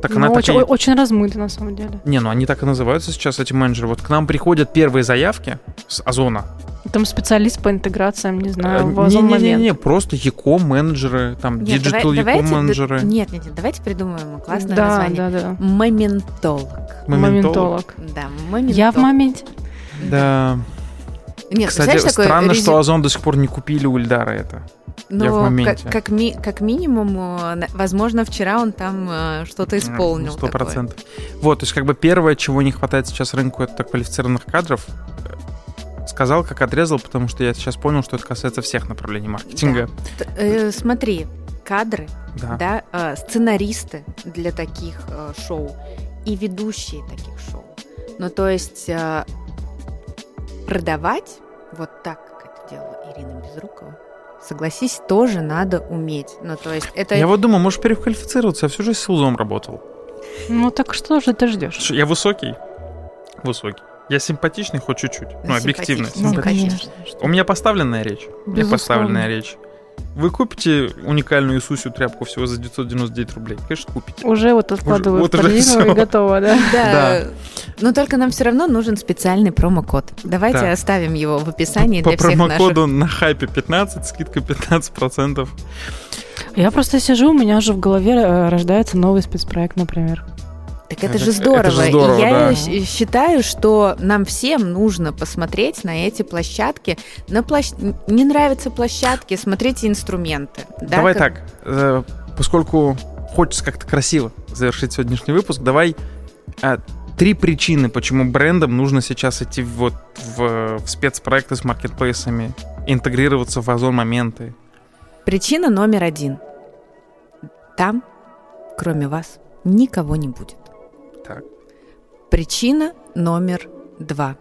Так ну, она очень, о- очень размыто, на самом деле. Не, ну они так и называются сейчас, эти менеджеры. Вот к нам приходят первые заявки с Озона. Там специалист по интеграциям, не знаю, в Э, Озон Не-не-не, момент. просто Eco менеджеры, там Нет, Digital давайте- менеджеры. Нет, нет, нет, давайте придумаем классное да, название. да, да. Моментолог. Моментолог. Да, моментолог. Я в моменте. Да. Нет, Кстати, такое странно, резю- что Озон до сих пор не купили у Ильдара это. Ну, я в моменте. Как, как, ми- как минимум, э, возможно, вчера он там э, что-то исполнил. Сто такое. процентов. Вот, то есть как бы первое, чего не хватает сейчас рынку, это квалифицированных кадров. Сказал, как отрезал, потому что я сейчас понял, что это касается всех направлений маркетинга. Т- э, смотри, кадры, Да. да, э, сценаристы для таких э, шоу и ведущие таких шоу. Ну, то есть э, продавать вот так, как это делала Ирина Безрукова, согласись, тоже надо уметь. Ну, то есть это... Я вот думаю, может переквалифицироваться, я всю жизнь с узом работал. Ну так что же ты ждешь? Я высокий. Высокий. Я симпатичный хоть чуть-чуть. Ну, объективно. Симпатичный, Ну, конечно. У меня поставленная речь. У меня Безусловно. поставленная речь. Вы купите уникальную Иисусю тряпку всего за 999 рублей? Конечно, купите. Уже вот откладываю вот в уже корзину всё. и готово, да? Да. Но только нам все равно нужен специальный промокод. Давайте Да. оставим его в описании По для всех наших. промокоду на хайпе 15, скидка 15%. Я просто сижу, у меня уже в голове э, рождается новый спецпроект, например. Так это, Это- же это здорово. же здорово, И я да. считаю, что нам всем нужно посмотреть на эти площадки. На площ... Не нравятся площадки, смотрите инструменты. Да, давай как- так, э, поскольку хочется как-то красиво завершить сегодняшний выпуск, давай э, три причины, почему брендам нужно сейчас идти вот в, в спецпроекты с маркетплейсами, интегрироваться в озон моменты. Причина номер один. Там, кроме вас, никого не будет. Так. Причина номер два.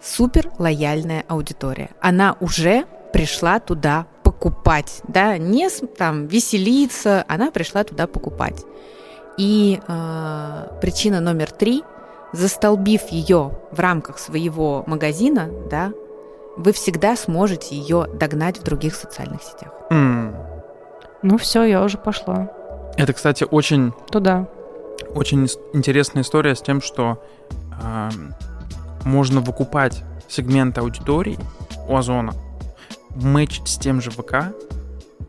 Супер лояльная аудитория. Она уже пришла туда покупать, да, не там веселиться, она пришла туда покупать. И э, причина номер три, застолбив ее в рамках своего магазина, да, вы всегда сможете ее догнать в других социальных сетях. М. Ну все, я уже пошла Это, кстати, очень туда. Очень интересная история с тем, что а, можно выкупать сегменты аудитории у Озона, мэчить с тем же ВК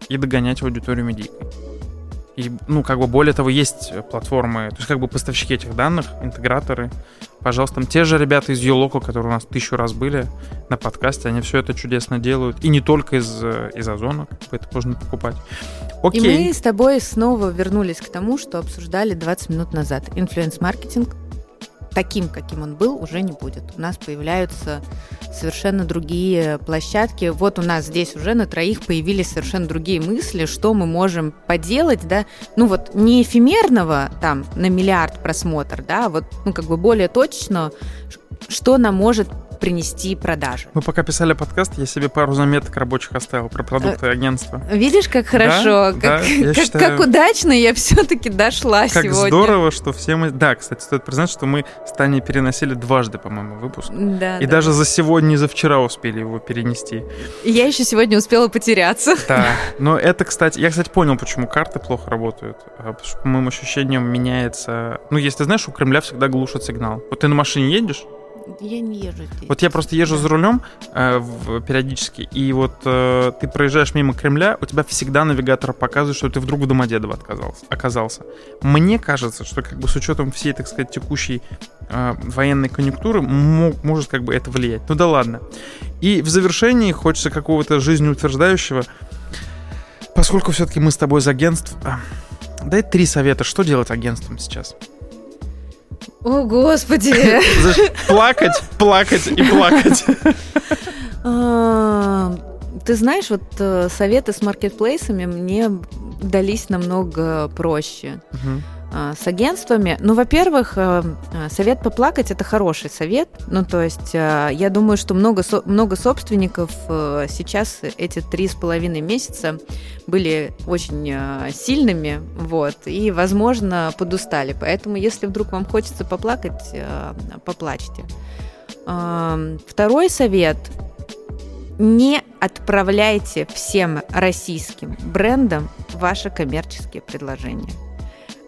и догонять аудиторию медийкой. И, ну, как бы более того, есть э, платформы, то есть как бы поставщики этих данных, интеграторы. Пожалуйста, там те же ребята из Йолоко, которые у нас тысячу раз были на подкасте, они все это чудесно делают. И не только из, э, из Озона, бы это можно покупать. Окей. И мы с тобой снова вернулись к тому, что обсуждали 20 минут назад. Инфлюенс-маркетинг таким, каким он был, уже не будет. У нас появляются совершенно другие площадки. Вот у нас здесь уже на троих появились совершенно другие мысли, что мы можем поделать, да, ну вот не эфемерного там на миллиард просмотр, да, а вот, ну как бы более точно, что нам может принести продажи. Мы пока писали подкаст, я себе пару заметок рабочих оставил про продукты агентства. Видишь, как хорошо, да, как, я как, считаю- как удачно я все-таки дошла Как сегодня. здорово, что все мы... Да, кстати, стоит признать, что мы с Таней переносили дважды, по-моему, выпуск. Да, И да. даже за сегодня и за вчера успели его перенести. И Я еще сегодня успела потеряться. Да. Но это, кстати... Я, кстати, понял, почему карты плохо работают. А, Потому что, по моим ощущениям, меняется... Ну, если ты знаешь, у Кремля всегда глушат сигнал. Вот ты на машине едешь, Я не езжу здесь. Вот я просто езжу за рулем э, в- периодически, и вот э, ты проезжаешь мимо Кремля, у тебя всегда навигатор показывает, что ты вдруг в Домодедово отказался, оказался. Мне кажется, что как бы с учетом всей, так сказать, текущей э, военной конъюнктуры мо- может как бы это влиять. Ну да ладно. И в завершении хочется какого-то жизнеутверждающего, поскольку все-таки мы с тобой из агентств, а, дай три совета, что делать агентствам сейчас. О, господи! Плакать, плакать и плакать. А, Ты знаешь, вот э, советы с маркетплейсами мне дались намного проще. Мгм. А, С агентствами, ну, во-первых, э, э, совет поплакать это хороший совет. Ну, то есть, э, я думаю, что много, много собственников сейчас эти три с половиной месяца были очень сильными, вот, и, возможно, подустали. Поэтому, если вдруг вам хочется поплакать, поплачьте. Второй совет не отправляйте всем российским брендам ваши коммерческие предложения.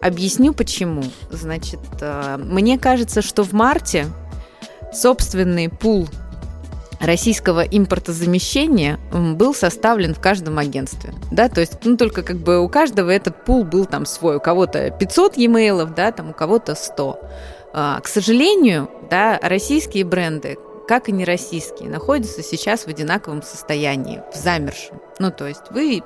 Объясню почему. Значит, э, мне кажется, что в марте собственный пул российского импортозамещения был составлен в каждом агентстве, да, то есть, ну, только как бы у каждого этот пул был там свой, у кого-то 500 e-mail, да, там у кого-то 100. А, К сожалению, да, российские бренды, как и нероссийские, находятся сейчас в одинаковом состоянии, в замершем. Ну, то есть вы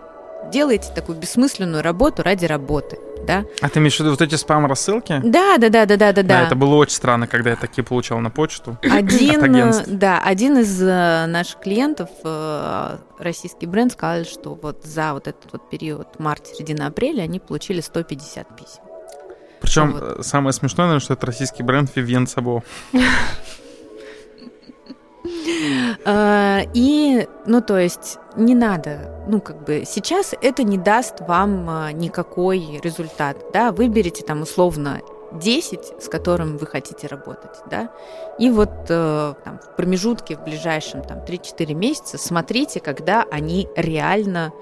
делаете такую бессмысленную работу ради работы, да? А ты имеешь в виду вот эти спам-рассылки? Да, да, да, да, да, да, да. это было очень странно, когда я такие получал на почту. Один, э, да, один из э, наших клиентов, э, российский бренд, сказал, что вот за вот этот вот период март-середина апреля они получили 150 писем. Причем Вот. самое смешное, наверное, что это российский бренд Vivienne Sabo. И, ну, то есть, не надо, ну, как бы, сейчас это не даст вам э, никакой результат, да, выберите там условно 10, с которым вы хотите работать, да, и вот э, там, в промежутке в ближайшем там 3-4 месяца смотрите, когда они реально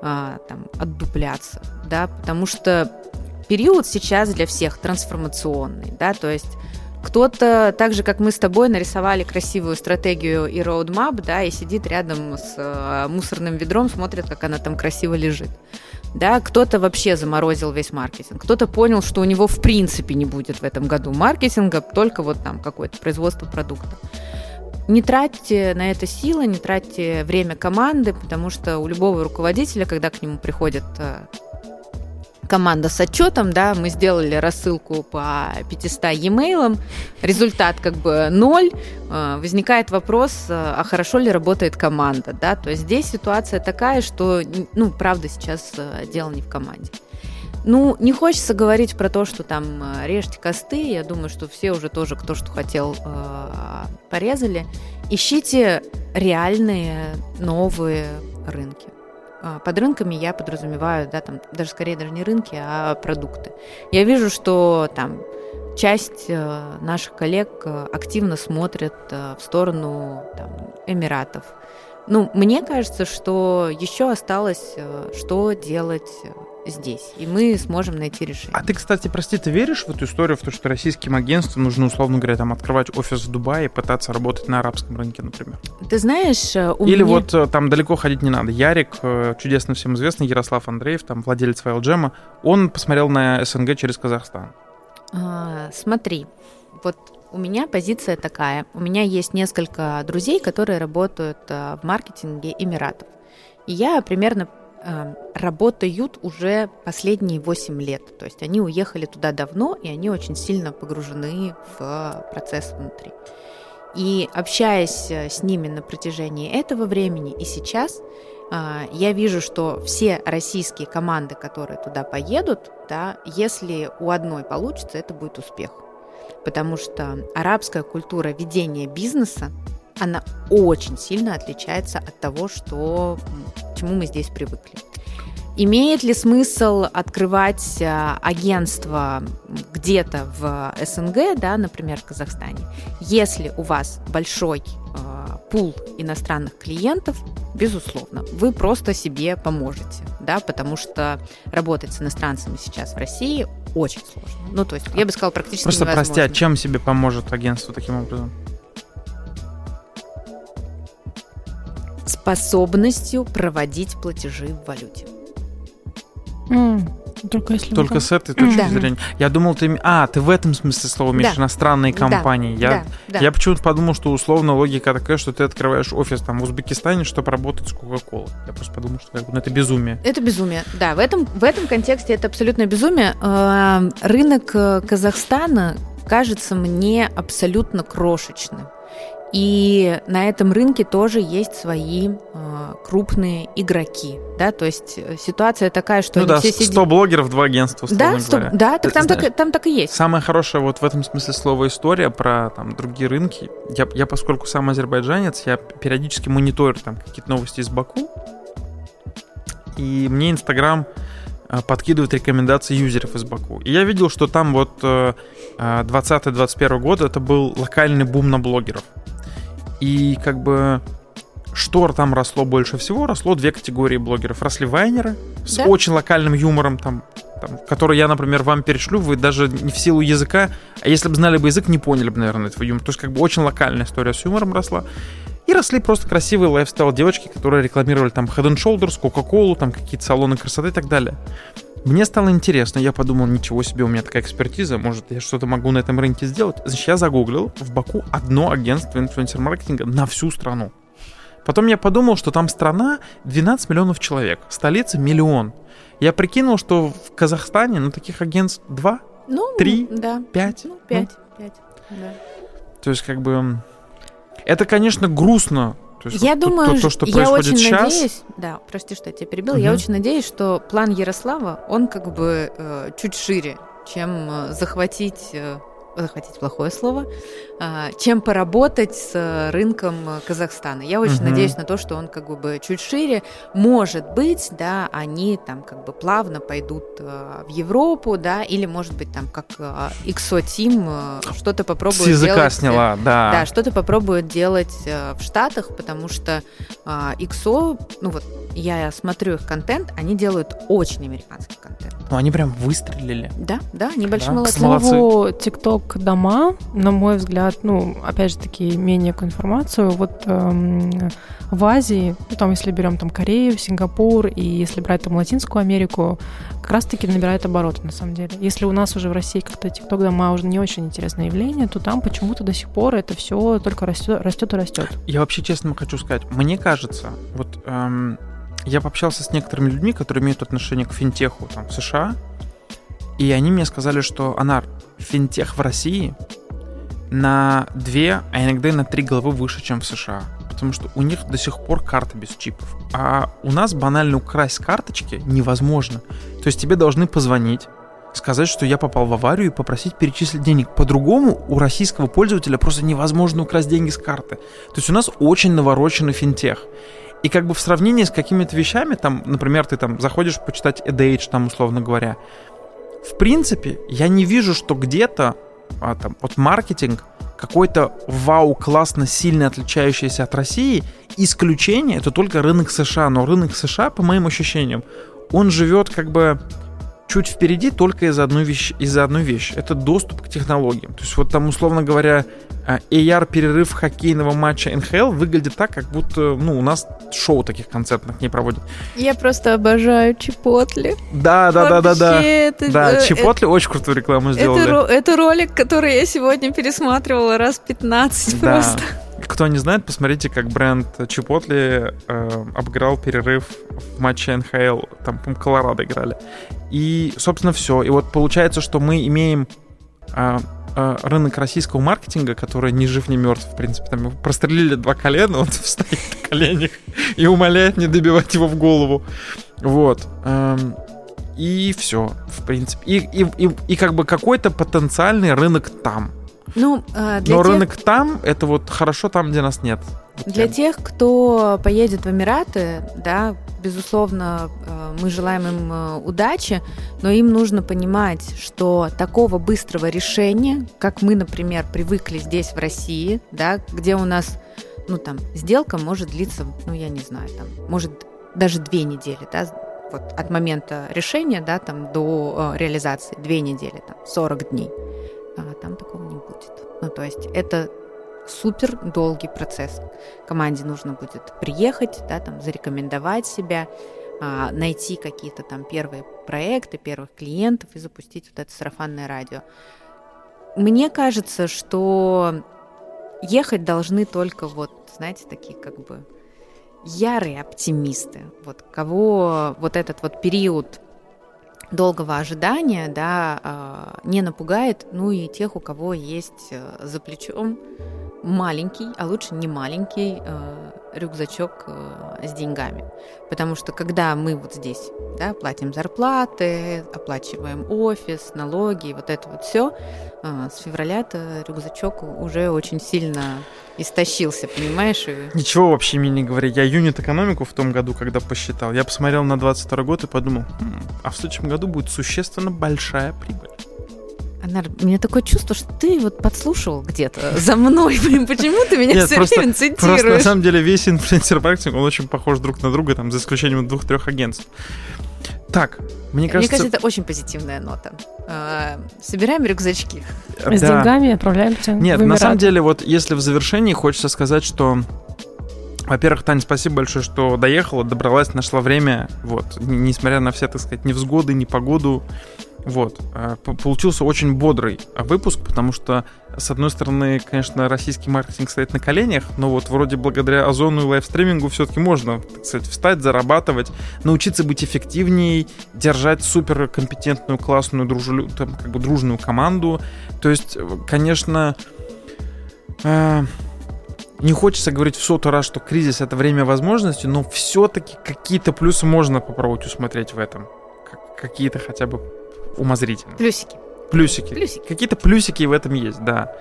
э, там отдуплятся, да, потому что период сейчас для всех трансформационный, да, то есть кто-то, так же, как мы с тобой, нарисовали красивую стратегию и роудмап, да, и сидит рядом с э, мусорным ведром, смотрит, как она там красиво лежит. Да, кто-то вообще заморозил весь маркетинг, кто-то понял, что у него в принципе не будет в этом году маркетинга, только вот там какое-то производство продукта. Не тратьте на это силы, не тратьте время команды, потому что у любого руководителя, когда к нему приходят э, команда с отчетом, да, мы сделали рассылку по 500 e-mail, результат как бы ноль, э, возникает вопрос, э, а хорошо ли работает команда, да, то есть здесь ситуация такая, что, ну, правда, сейчас э, дело не в команде. Ну, не хочется говорить про то, что там режьте косты, я думаю, что все уже тоже, кто что хотел, порезали. Ищите реальные новые рынки. А, Под рынками я подразумеваю, да, там даже скорее даже не рынки, а продукты. Я вижу, что там часть э, наших коллег э, активно смотрят э, в сторону там, Эмиратов. Ну, мне кажется, что еще осталось, что делать здесь, и мы сможем найти решение. А ты, кстати, прости, ты веришь в эту историю, в то, что российским агентствам нужно, условно говоря, там открывать офис в Дубае и пытаться работать на арабском рынке, например? Ты знаешь, э, у Или меня... вот э, там далеко ходить не надо. Ярик, э, чудесно всем известный, Ярослав Андреев, там владелец Вайлджема, он посмотрел на СНГ через Казахстан. А, Смотри, вот у меня позиция такая. У меня есть несколько друзей, которые работают в маркетинге Эмиратов. И я примерно работают уже последние 8 лет. То есть они уехали туда давно, и они очень сильно погружены в процесс внутри. И общаясь э, с ними на протяжении этого времени и сейчас, а, я вижу, что все российские команды, которые туда поедут, да, если у одной получится, это будет успех. Потому что арабская культура ведения бизнеса, она очень сильно отличается от того, что, к чему мы здесь привыкли. Имеет ли смысл открывать а, агентство где-то в СНГ, да, например, в Казахстане, если у вас большой а, пул иностранных клиентов, безусловно, вы просто себе поможете, да, потому что работать с иностранцами сейчас в России очень сложно. Ну, то есть, я бы сказала, практически Просто невозможно. прости, а чем себе поможет агентство таким образом? Способностью проводить платежи в валюте. М, Только если... Только с этой точки Да. зрения. Я думал, ты... А, ты в этом смысле слова имеешь Да. иностранные Да, компании. Я, да, да. я почему-то подумал, что условно логика такая, что ты открываешь офис там в Узбекистане, чтобы работать с Кока-Колой. Я просто подумал, что как бы, ну, это безумие. Это безумие. Да, в этом, в этом контексте это абсолютно безумие. Э, Рынок э, Казахстана кажется мне абсолютно крошечным. И на этом рынке тоже есть свои э, крупные игроки. Да? То есть э, ситуация такая, что ну да, все 100 сидят... блогеров, два агентства, Да, стоп, говоря. да, так Ты там, так, знаешь, там так и есть. Самая хорошая вот в этом смысле слова история про там другие рынки. Я, я поскольку сам азербайджанец, я периодически мониторю там какие-то новости из Баку. И мне Инстаграм э, подкидывает рекомендации юзеров из Баку. И я видел, что там вот э, э, 20-21 год это был локальный бум на блогеров. И как бы что там росло больше всего? Росло две категории блогеров. Росли вайнеры с Да. очень локальным юмором, там, там, который я, например, вам перешлю, вы даже не в силу языка, а если бы знали бы язык, не поняли бы, наверное, этого юмора. То есть как бы очень локальная история с юмором росла. И росли просто красивые лайфстайл девочки, которые рекламировали там Head and Shoulders, Coca-Cola, там какие-то салоны красоты и так далее. Мне стало интересно, я подумал, ничего себе, у меня такая экспертиза, может, я что-то могу на этом рынке сделать. Значит, я загуглил, в Баку одно агентство инфлюенсер-маркетинга на всю страну. Потом я подумал, что там страна 12 миллионов человек, столица миллион. Я прикинул, что в Казахстане, ну, таких агентств 2, Ну, Три? Да. 5. Ну. Да. то есть, как бы, это, конечно, грустно. То есть, Я вот думаю, то, то, что я очень сейчас. надеюсь, да, прости, что я тебя перебила, я Мгм. очень надеюсь, что план Ярослава, он как бы э, чуть шире, чем э, захватить, э, захватить плохое слово, а, чем поработать с рынком Казахстана. Я очень Мгм. надеюсь на то, что он как бы чуть шире. Может быть, да, они там как бы плавно пойдут э, в Европу, да, или может быть там как XO Team э, что-то попробует С языка делать, э, сняла, да. да, что-то попробуют делать э, в Штатах, потому что а, XO, ну вот я смотрю их контент, они делают очень американский контент. Ну, они прям выстрелили. Да, да, они большие Да, К молодцы. Слову, ТикТок дома, на мой взгляд, ну, опять же таки, менее информацию. Вот эм, в Азии, ну, там, если берем там Корею, Сингапур, и если брать там Латинскую Америку, как раз-таки набирает обороты, на самом деле. Если у нас уже в России как-то ТикТок дома уже не очень интересное явление, то там почему-то до сих пор это все только растет, растет и растет. Я вообще честно хочу сказать, мне кажется, вот эм, я пообщался с некоторыми людьми, которые имеют отношение к финтеху там, в США, и они мне сказали, что, Анар, финтех в России на две, а иногда и на три головы выше, чем в США. Потому что у них до сих пор карта без чипов. А у нас банально украсть карточки невозможно. То есть тебе должны позвонить, сказать, что я попал в аварию и попросить перечислить денег. По-другому у российского пользователя просто невозможно украсть деньги с карты. То есть у нас очень навороченный финтех. И как бы в сравнении с какими-то вещами, там, например, ты там заходишь почитать EDH, там, условно говоря, в принципе, я не вижу, что где-то а, там, вот маркетинг какой-то вау, классно, сильно отличающийся от России. Исключение это только рынок США. Но рынок США, по моим ощущениям, он живет как бы чуть впереди только из-за одной вещи, из-за одной вещи. Это доступ к технологиям. То есть вот там, условно говоря, а, AR-перерыв хоккейного матча НХЛ выглядит так, как будто, ну, у нас шоу таких концертных не проводят. Я просто обожаю Чипотли. Да, да, да, да, да. Это, Да, э, Чипотли очень крутую рекламу это, сделали. ро- это ролик, который я сегодня пересматривала раз 15 Да. просто. Кто не знает, посмотрите, как бренд Чипотли э, обыграл перерыв в матче НХЛ. Там, по Колорадо играли. И, собственно, все. И вот получается, что мы имеем э, э, рынок российского маркетинга, который ни жив, ни мертв, в принципе. Там прострелили два колена, он стоит на коленях и умоляет не добивать его в голову. Вот. Эм, и все, в принципе. И, и, и, и как бы какой-то потенциальный рынок там. Ну, э, для Но тех, рынок там, это вот хорошо там, где нас нет. Для тех, кто поедет в Эмираты, да, безусловно, э, мы желаем им э, удачи, но им нужно понимать, что такого быстрого решения, как мы, например, привыкли здесь в России, да, где у нас, ну там, сделка может длиться, ну я не знаю, там, может даже две недели, да, вот от момента решения, да, там до реализации две недели, там, 40 дней. А там такого не будет. Ну, то есть это супер долгий процесс. Команде нужно будет приехать, да, там, зарекомендовать себя, а, найти какие-то там первые проекты, первых клиентов и запустить вот это сарафанное радио. Мне кажется, что ехать должны только вот, знаете, такие как бы ярые оптимисты, вот кого вот этот вот период долгого ожидания, да, а, не напугает, ну и тех, у кого есть э, за плечом маленький, а лучше не маленький э, рюкзачок э, с деньгами. Потому что когда мы вот здесь да, платим зарплаты, оплачиваем офис, налоги, вот это вот все, э, с февраля-то рюкзачок уже очень сильно истощился, понимаешь? И... Ничего вообще мне не говори. Я юнит-экономику в том году, когда посчитал, я посмотрел на 22 год и подумал, хм, а в следующем году будет существенно большая прибыль. Анар, у меня такое чувство, что ты вот подслушивал где-то за мной. Почему ты меня Нет, все просто, время цитируешь? Просто на самом деле весь инфлюенсер-маркетинг, он очень похож друг на друга, там, за исключением двух-трех агентств. Так, мне кажется... Мне кажется, это очень позитивная нота. А, собираем рюкзачки. С да. деньгами отправляемся Нет, на самом деле, вот если в завершении хочется сказать, что во-первых, Таня, спасибо большое, что доехала, добралась, нашла время. Вот, несмотря на все, так сказать, невзгоды, непогоду, вот. Э, получился очень бодрый выпуск, потому что, с одной стороны, конечно, российский маркетинг стоит на коленях, но вот вроде благодаря озону и лайвстримингу все-таки можно, так сказать, встать, зарабатывать, научиться быть эффективнее, держать суперкомпетентную, классную, дружелю... там, как бы дружную команду. То есть, конечно, э, не хочется говорить в сотый раз, что кризис — это время возможностей, но все-таки какие-то плюсы можно попробовать усмотреть в этом. Какие-то хотя бы умозрительно. Плюсики. Плюсики. Плюсики. Какие-то плюсики в этом есть, да.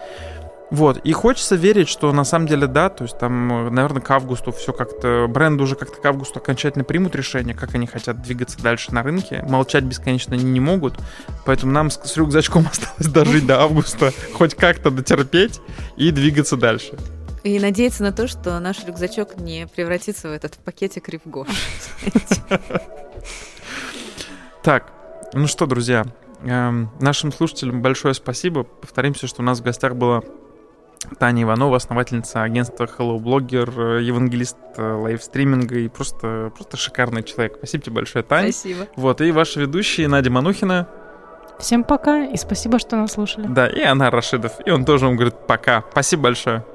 Вот, и хочется верить, что на самом деле да, то есть там, наверное, к августу все как-то, бренды уже как-то к августу окончательно примут решение, как они хотят двигаться дальше на рынке. Молчать бесконечно они не могут, поэтому нам с, с рюкзачком осталось дожить до августа, хоть как-то дотерпеть и двигаться дальше. И надеяться на то, что наш рюкзачок не превратится в этот пакетик Ривгош. Так, ну что, друзья, эм, нашим слушателям большое спасибо. Повторимся, что у нас в гостях была Таня Иванова, основательница агентства Hello Blogger, э, евангелист э, лайвстриминга и просто, просто шикарный человек. Спасибо тебе большое, Таня. Спасибо. Вот, и ваши ведущие Надя Манухина. Всем пока и спасибо, что нас слушали. Да, и Анна Рашидов. И он тоже вам говорит пока. Спасибо большое.